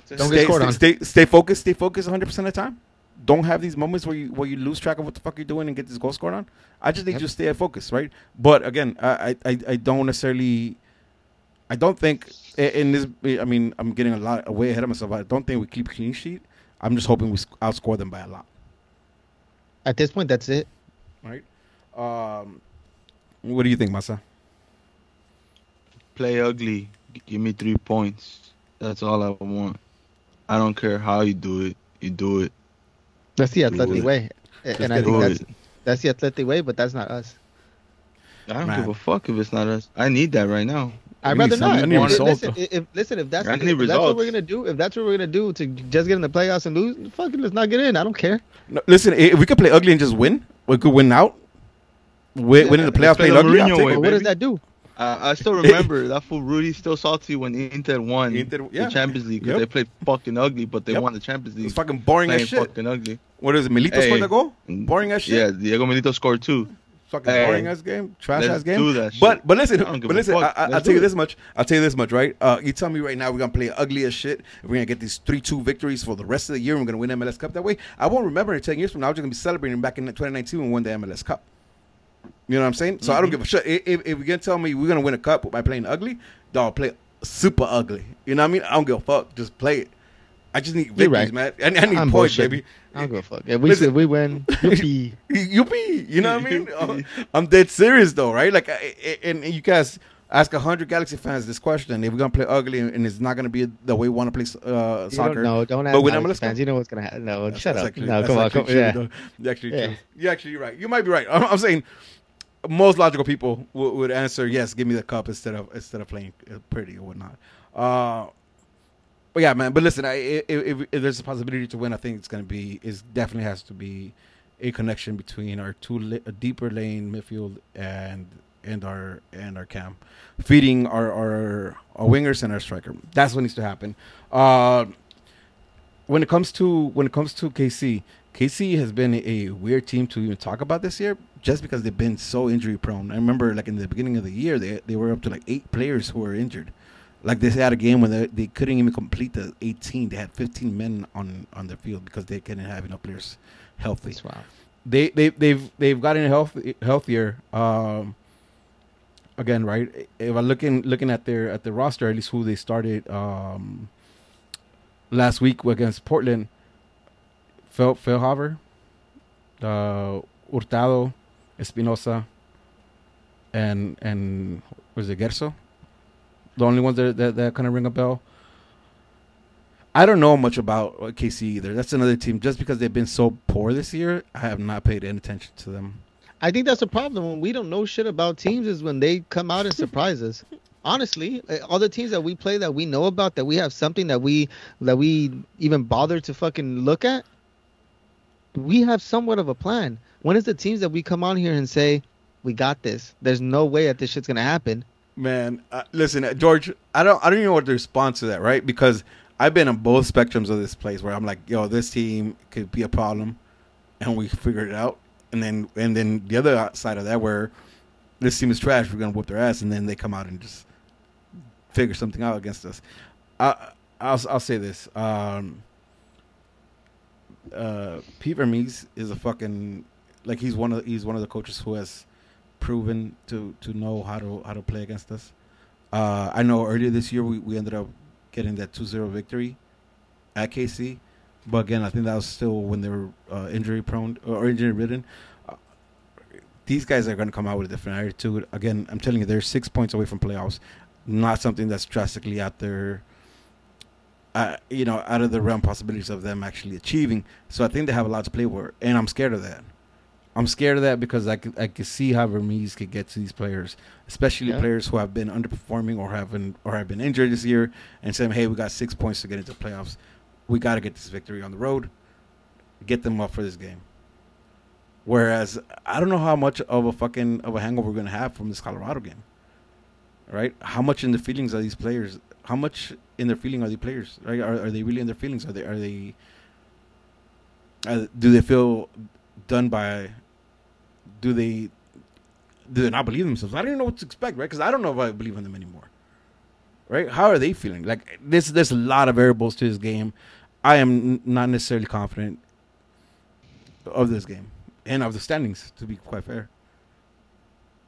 Don't stay, get scored stay, on. Stay, stay focused. Stay focused 100 percent of the time. Don't have these moments where you where you lose track of what the fuck you're doing and get this goal scored on. I just think Yep. just stay focused, right? But again, I I, I- I don't necessarily. I don't think in this. I mean, I'm getting a lot way ahead of myself. I don't think we keep clean sheet. I'm just hoping we outscore them by a lot, At this point, that's it. right? Um, what do you think, Masa? Play ugly. Give me three points. That's all I want. I don't care how you do it. You do it. That's the athletic way, Just and I think that's it. that's the athletic way. But that's not us. I don't Man. give a fuck if it's not us. I need that right now. I'd rather not. I need If- results, listen, though. if, listen, if that's I if that's what we're gonna do, if that's what we're gonna do to just get in the playoffs and lose, fuck it, let's not get in. I don't care. No, listen, if we could play ugly and just win, we could win out. Win, Yeah, win in the playoffs play playing ugly. I'll Mourinho take way, it. But what does that do? Uh, I still remember that fool Rudy still salty when Inter won Inter- yeah. the Champions League because Yep. they played fucking ugly, but they Yep. won the Champions League. It's fucking boring as shit. fucking ugly. What is it? Milito Hey. scored the goal? Boring as shit. Yeah, Diego Milito scored two. Fucking Hey. boring ass game, trash Let's ass game. do that shit. But but listen, I but listen. I, I, I'll tell you it. this much. I'll tell you this much, right? Uh, you tell me right now we're gonna play ugly as shit. We're gonna get these three two victories for the rest of the year. and We're gonna win MLS Cup that way. I won't remember in ten years from now. I'm just gonna be celebrating back in 2019 when we won the MLS Cup. You know what I'm saying? So I Mm-hmm. don't give a shit. If, if, if you're gonna tell me we're gonna win a cup by playing ugly, dog, play super ugly. You know what I mean? I don't give a fuck. Just play it. I just need You're victories, man. I, I need I'm points, bullshitting. baby. I don't give a fuck. If we Listen. if we win, yippee. Yuppie, you know what I mean? Uh, I'm dead serious though, right? Like, I- and you guys ask hundred Galaxy fans this question: If we're gonna play ugly and it's not gonna be the way we want to play uh, You soccer, no, don't but ask Galaxy MLS fans. You know what's gonna happen. No, That's- shut that's up. actually- no, come on, come yeah. though. You're actually Yeah. You're actually right. You might be right. I'm, I'm saying most logical people would, would answer yes, give me the cup instead of instead of playing uh, pretty or whatnot. Uh, but yeah, man. But listen, I, if, if, if there's a possibility to win, I think it's gonna be. It definitely has to be a connection between our two a deeper lane midfield and and our and our cam, feeding our our, our wingers and our striker. That's what needs to happen. Uh, when it comes to when it comes to KC, KC has been a weird team to even talk about this year, just because they've been so injury prone. I remember, like in the beginning of the year, they they were up to like eight players who were injured. Like they had a game when they, they couldn't even complete the 18. They had 15 men on on the field because they couldn't have enough players healthy wild. they they they've they've gotten healthy healthier. Um, again, right? If I looking looking at their at the roster, at least who they started um, last week against Portland, Fel Felhaver, uh, Hurtado, Espinoza, and and was it Gerso? The only ones that that, that kind of ring a bell. I don't know much about KC either. That's another team. Just because they've been so poor this year, I have not paid any attention to them. I think that's the problem when we don't know shit about teams is when they come out and surprise us. Honestly, uh, all the teams that we play that we know about that we have something that we that we even bother to fucking look at, we have somewhat of a plan. When is the teams that we come on here and say we got this? There's no way that this shit's gonna happen. Man, uh, listen, uh, George. I don't. I don't even know what to respond to that, right? Because I've been on both spectrums of this place where I'm like, yo, this team could be a problem, and we figured it out. And then, and then the other side of that where this team is trash, we're gonna whoop their ass, and then they come out and just figure something out against us. I, I'll I'll say this. Um, uh, Pete Vermes is a fucking like he's one of he's one of the coaches who has proven to to know how to how to play against us. Uh, I know earlier this year we, we ended up getting that 2-0 victory at KC, but again I think that was still when they were uh, injury prone or injury ridden. Uh, these guys are going to come out with a different attitude. Again, I'm telling you, they're six points away from playoffs. Not something that's drastically out there. Uh, you know, out of the realm possibilities of them actually achieving. So I think they have a lot to play for, and I'm scared of that. I'm scared of that because I could, I could see how Vermes could get to these players, especially Yeah. players who have been underperforming or have been or have been injured this year, and saying, "Hey, we got six points to get into playoffs. We got to get this victory on the road, get them up for this game." Whereas I don't know how much of a fucking of a hangover we're gonna have from this Colorado game, right? How much in the feelings are these players? How much in their feeling are the players? Right? Are, are they really in their feelings? Are they are they? Uh, do they feel done by? Do they? Do they not believe themselves? I don't even know what to expect, right? Because I don't know if I believe in them anymore. Right? How are they feeling? Like this, there's a lot of variables to this game. I am not necessarily confident of this game and of the standings. To be quite fair,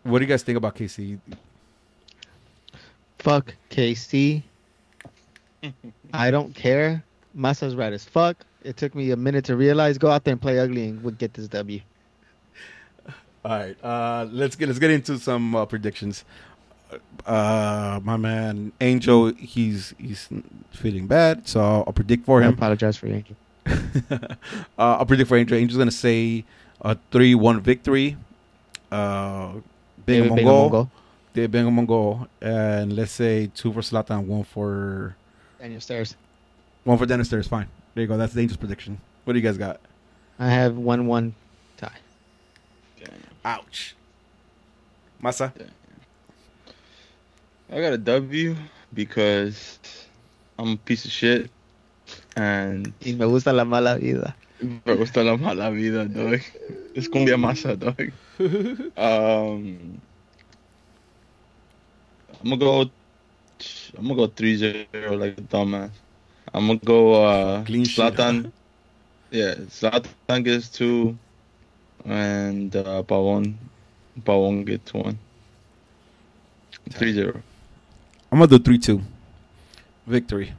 what do you guys think about KC? Fuck KC. I don't care. Masa's right as fuck. It took me a minute to realize. Go out there and play ugly and we'll get this W. All right, uh, let's get let's get into some uh, predictions. Uh, my man Angel, he's he's feeling bad, so I'll, predict for I him. apologize for Angel. uh, I'll predict for Angel. Angel's gonna say a three-one victory. Uh, Big Mongol. David Mongol, and let's say two for Zlatan, one for Daniel Steres. One for Dennis. There's fine. There you go. That's the Angel's prediction. What do you guys got? I have one one tie. Ouch. Masa. I got a W because I'm a piece of shit and Y me gusta la mala vida. me gusta la mala vida, dog. Es cumbia masa, dog. Um, I'm gonna go. I'm gonna go 3-0 like a dumbass. I'm gonna go uh, Clean sheet, Zlatan. Yeah, Zlatan gets two, and uh, Pavon, Pavon gets one. 3-0. I'm gonna do three two. Victory.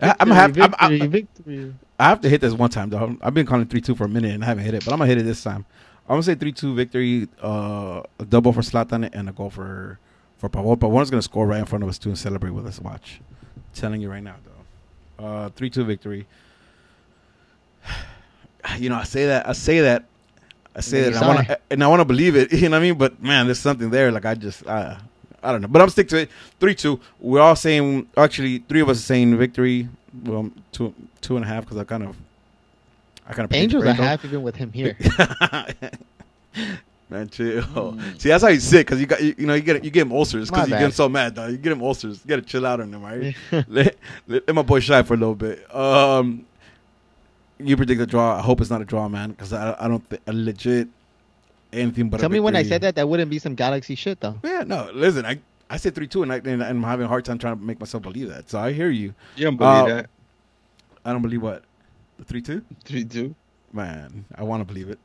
I, I'm gonna have. I'm- victory, I'm- victory. I have to hit this one time though. I've been calling three two for a minute and I haven't hit it, but I'm gonna hit it this time. I'm gonna say three two victory, uh, a double for Zlatan and a goal for for Pavon. Pavon's gonna score right in front of us too and celebrate with us. Watch, telling you right now though. Uh, three two victory. You know, I say that. I say that. I say that. And I want to, and I want to believe it. You know what I mean? But man, there's something there. Like I just, I, I don't know. But I'm stick to it. Three two. We're all saying. Actually, three of us are saying victory. Well, two two and a half because I kind of, I kind of Angel's a half even with him here. Man, chill. Mm. See, that's how he's sick because you got you, you know you get you get him ulcers because you get him so mad. Dog. You get him ulcers. You got to chill out on him, right? let, let, let my boy shy for a little bit. Um, you predict a draw. I hope it's not a draw, man, because I I don't think legit anything but. a Tell me when I said that, that wouldn't be some galaxy shit though. Yeah, no. Listen, I I said three two, and, I, and I'm having a hard time trying to make myself believe that. So I hear you. You don't believe Uh, that? I don't believe what the three two. 3-2. Man, I want to believe it.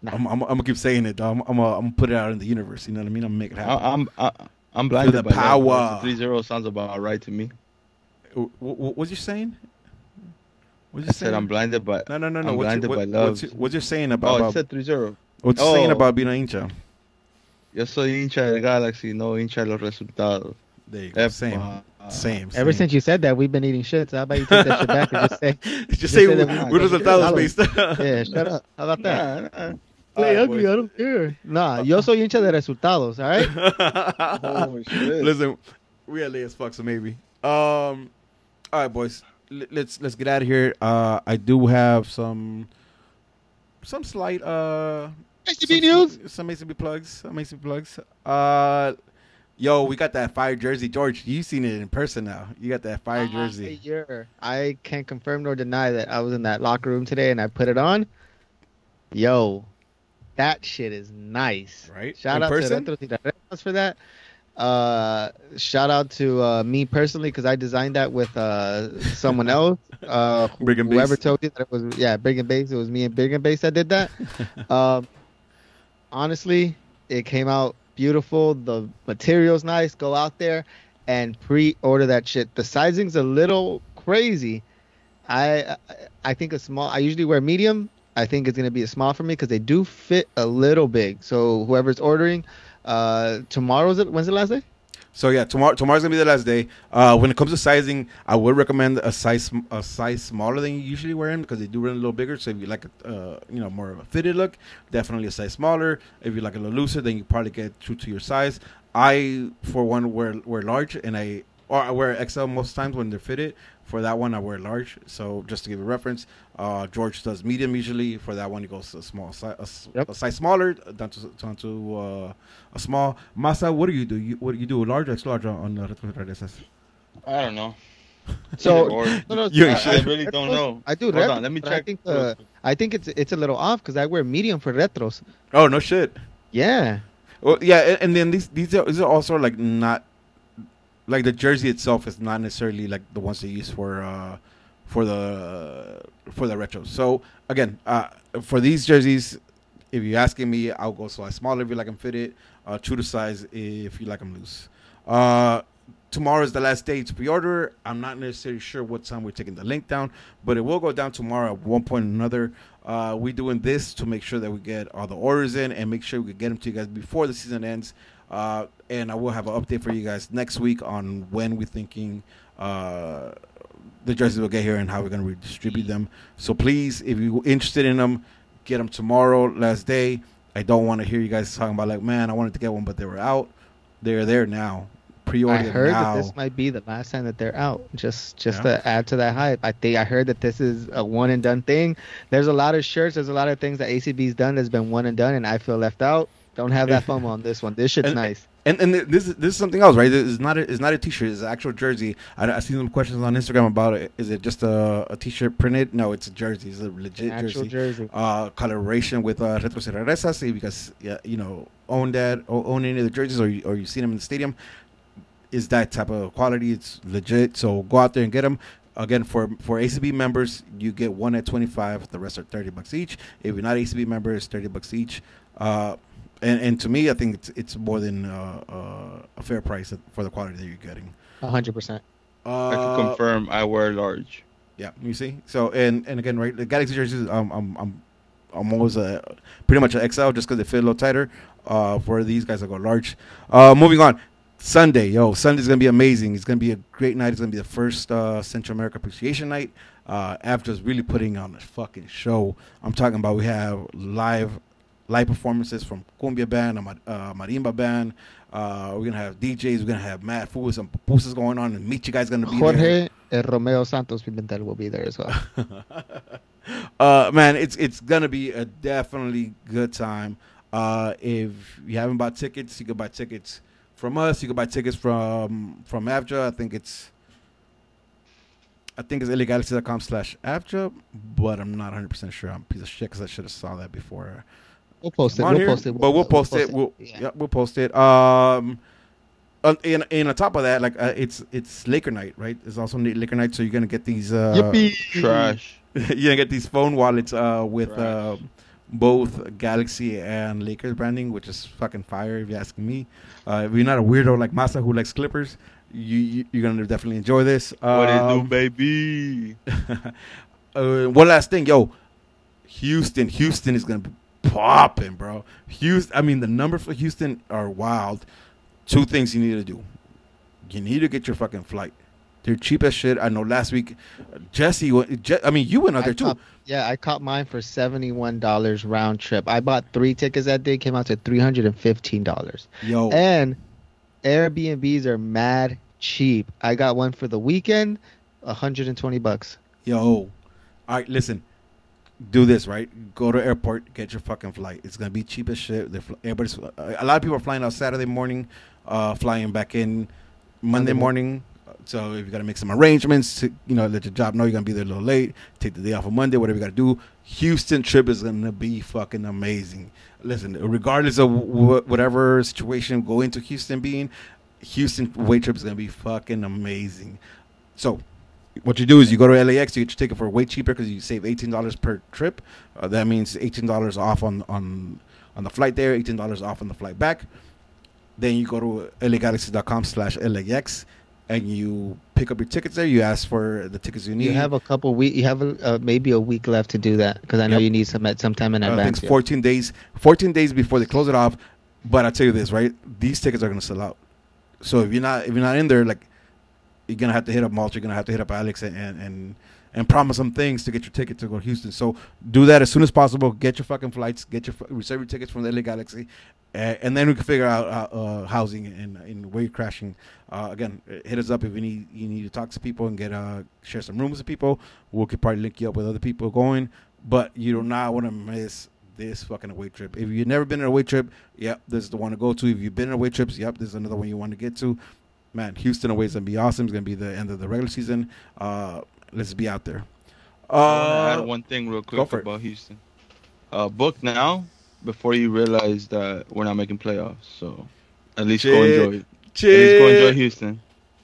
Nah. I'm, I'm, I'm gonna keep saying it. Though. I'm, I'm, gonna, I'm gonna put it out in the universe. You know what I mean? I'm gonna make it happen. I'm I, I'm blinded the by love, bro. power. 3-0 sounds about right to me. what, what was you saying? What you I saying? said I'm blinded by. No, no, no, no. I'm What you, blinded what, by love. What's, you- what you're saying about? Oh, about it said 3-0. what's you saying oh. about being an hincha? Yo soy hincha del Galaxy, no hincha de los resultados. There you go. Epa. Same, same. Ever since you said that, we've been eating shit. So how about you take that shit back and just say, just, just say say we- that we're resultados based. yeah, shut up. How about that? Nah, nah. Play Alright, ugly, boys. I don't care. Nah, yo soy hincha de resultados, all right? Oh, shit. Listen, we are late as fuck, so maybe. Um, all right, boys. L- let's let's get out of here. Uh, I do have some some slight uh ACB some, news. Some ACB plugs. Some ACB plugs. Uh, yo, we got that fire jersey, George. You seen it in person now. You got that fire jersey. Fire. I can't confirm nor deny that I was in that locker room today and I put it on. Yo, that shit is nice. Right? Shout In out person? to Retro for that. Uh, shout out to uh, me personally because I designed that with uh, someone else. Uh, wh- and whoever Base. told you that it was yeah, Big and Base. It was me and Big and Base that did that. um, honestly, it came out beautiful. The material's nice. Go out there and pre-order that shit. The sizing's a little crazy. I I- I think a small. I usually wear medium. I think it's gonna be a small for me because they do fit a little big. So whoever's ordering, uh, tomorrow's it. When's the last day? So yeah, tomorrow tomorrow's gonna be the last day. Uh, when it comes to sizing, I would recommend a size a size smaller than you usually wear in because they do run a little bigger. So if you like a uh, you know more of a fitted look, definitely a size smaller. If you like a little looser, then you probably get true to your size. I for one wear wear large, and I or I wear XL most times when they're fitted. For that one, I wear large. So just to give a reference, uh, George does medium usually. For that one, he goes a small size, a, s- Yep. a size smaller down to down to uh, a small. Masa, what do you do? You, what do you do? Large or extra large on the retro Retrotradeses? I don't know. So no, no, You I, I really don't know. I do. Hold retro, on, let me but I check. think uh. I think it's it's a little off because I wear medium for retros. Oh no shit. Yeah. Well, yeah, and, and then these these are, these are also like not like the jersey itself is not necessarily like the ones they use for uh for the for the retro. So again, uh for these jerseys, if you're asking me, I'll go size smaller if you like them fitted, uh true to size if you like them loose. Uh tomorrow is the last day to pre-order. I'm not necessarily sure what time we're taking the link down, but it will go down tomorrow at one point or another. Uh, we're doing this to make sure that we get all the orders in and make sure we get them to you guys before the season ends. Uh, and I will have an update for you guys next week on when we're thinking uh, the jerseys will get here and how we're going to redistribute them. So please, if you're interested in them, get them tomorrow, last day. I don't want to hear you guys talking about like, man, I wanted to get one, but they were out. They're there now. Pre-order I heard now. that this might be the last time that they're out. Just just Yeah. to add to that hype, I think I heard that this is a one and done thing. There's a lot of shirts, there's a lot of things that ACB's done that's been one and done, and I feel left out. Don't have that FOMO on this one. This shit's And- nice. And and this is this is something else, right? It's not a, it's not a t-shirt. It's an actual jersey. I, I see some questions on Instagram about it. Is it just a, a t-shirt printed? No, it's a jersey. It's a legit Actual jersey. jersey. Uh, collaboration with uh, Retro if you guys, yeah, you know, own that or own any of the jerseys, or you, or you've seen them in the stadium, is that type of quality. It's legit. So go out there and get them. Again, for for ACB members, you get one at twenty five. The rest are thirty bucks each. If you're not ACB member, it's thirty bucks each. Uh, and, and to me, I think it's it's more than uh, uh, a fair price for the quality that you're getting. hundred percent. Uh, I can confirm I wear large. Yeah, you see. So and and again, right, the Galaxy jerseys, um, I'm I'm I'm always a pretty much an XL just because they fit a little tighter. Uh, for these guys, I go large. Uh, moving on. Sunday, yo, Sunday's gonna be amazing. It's gonna be a great night. It's gonna be the first uh, Central America Appreciation Night. Uh, After's really putting on a fucking show. I'm talking about we have live live performances from cumbia band, a uh, marimba band. Uh, we're gonna have DJs. We're gonna have Mad Fools and pupusas going on, and meet you guys gonna be there. Jorge uh, Romeo Santos Pimentel will be there as well. uh, man, it's it's gonna be a definitely good time. Uh, if you haven't bought tickets, you can buy tickets from us. You can buy tickets from from Avja. I think it's I think it's lagalaxy.com slash Avja, but I'm not 100 percent sure. I'm a piece of shit because I should have saw that before. We'll post it. We'll post it. but we'll post it. We'll Yeah. yeah, we'll post it. Um, on, in in on top of that, like uh, it's it's Laker night, right? It's also Laker night, so you're gonna get these. Uh, Yippee! Trash. you're gonna get these phone wallets uh, with Right. uh, both Galaxy and Lakers branding, which is fucking fire if you ask me. Uh, if you're not a weirdo like Masa who likes Clippers, you, you you're gonna definitely enjoy this. What it do, Um, baby? uh, one last thing, yo, Houston. Houston is gonna be popping, bro. Houston. I mean, the numbers for Houston are wild. Two things you need to do. You need to get your fucking flight. They're cheap as shit. I know. Last week, Jesse. went- Je- I mean, you went out there I too. caught- yeah, I caught mine for seventy one dollars round trip. I bought three tickets that day. Came out to three hundred and fifteen dollars. Yo, And Airbnbs are mad cheap. I got one for the weekend, hundred and twenty bucks. Yo, all right, listen. Do this right. Go to airport, get your fucking flight. It's gonna be cheap as shit. They're fl- everybody's a lot of people are flying out Saturday morning, uh, flying back in Monday morning. So if you gotta make some arrangements, to, you know, let your job know you're gonna be there a little late. Take the day off on Monday, whatever you gotta do. Houston trip is gonna be fucking amazing. Listen, regardless of wh- whatever situation go into Houston being, Houston way trip is gonna be fucking amazing. So what you do is you go to LAX, you get your ticket for way cheaper because you save eighteen dollars per trip. Uh, that means eighteen dollars off on on on the flight there, eighteen dollars off on the flight back. Then you go to lagalaxy.com slash LAX and you pick up your tickets there. You ask for the tickets you need. You have a couple week. You have a, uh, maybe a week left to do that because I know Yep. you need some at some time in I think advance. it's yeah. 14 days 14 days before they close it off but i tell you this right these tickets are going to sell out so if you're not if you're not in there like you're to have to hit up Malta, you're to have to hit up alex and, and and and promise some things to get your ticket to go to houston so do that as soon as possible get your fucking flights get your reserve your tickets from the la galaxy uh, and then we can figure out uh, uh, housing and, and where you're crashing uh, again hit us up if you need you need to talk to people and get uh share some rooms with people we could probably link you up with other people going but you do not want to miss this fucking away trip. If you've never been on a away trip, yep, this is the one to go to. If you've been on away trips, yep, this is another one you want to get to. Man, Houston away is gonna be awesome. It's gonna be the end of the regular season. Uh, let's be out there. I wanna Uh, add one thing real quick for it. about Houston. Uh, book now before you realize that we're not making playoffs. So at least go Shit. enjoy. At least go enjoy Houston.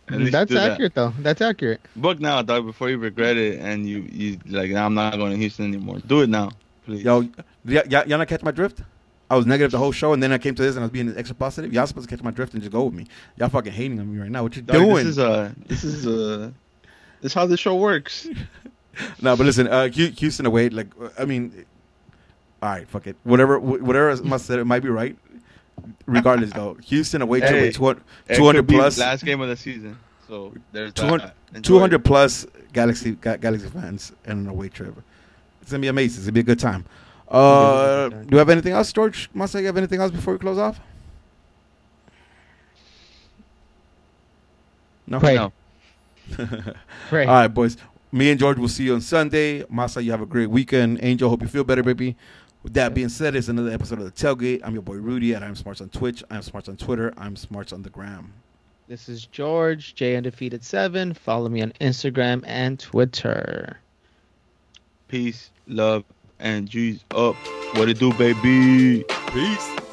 That's do that. accurate though. That's accurate. Book now, dog, before you regret it and you you like I'm not going to Houston anymore. Do it now, please. Yo, y- y- y'all not catch my drift? I was negative the whole show, and then I came to this, and I was being extra positive. Y'all supposed to catch my drift and just go with me. Y'all fucking hating on me right now. What you Dog, doing? This is uh this is uh this is how the show works. No, but listen, uh, Houston away. Like, uh, I mean, all right, fuck it. Whatever, wh- whatever must said, it might be right. Regardless, though, Houston away Hey, with 200, It 200 could be plus, last game of the season. So there's 200 200 plus Galaxy Ga- Galaxy fans and an away trip. It's gonna be amazing. It's gonna be a good time. Uh, do you have anything else, George? Must I have anything else before we close off? No. Pray. No. Pray. All right, boys. Me and George will see you on Sunday. Masa, you have a great weekend. Angel, hope you feel better, baby. With that being said, it's another episode of the Tailgate. I'm your boy Rudy at I'm Smarts on Twitch. I'm Smarts on Twitter. I'm Smarts on the gram. This is George, J Undefeated 7. Follow me on Instagram and Twitter. Peace, love, and G's up. What it do, baby? Peace.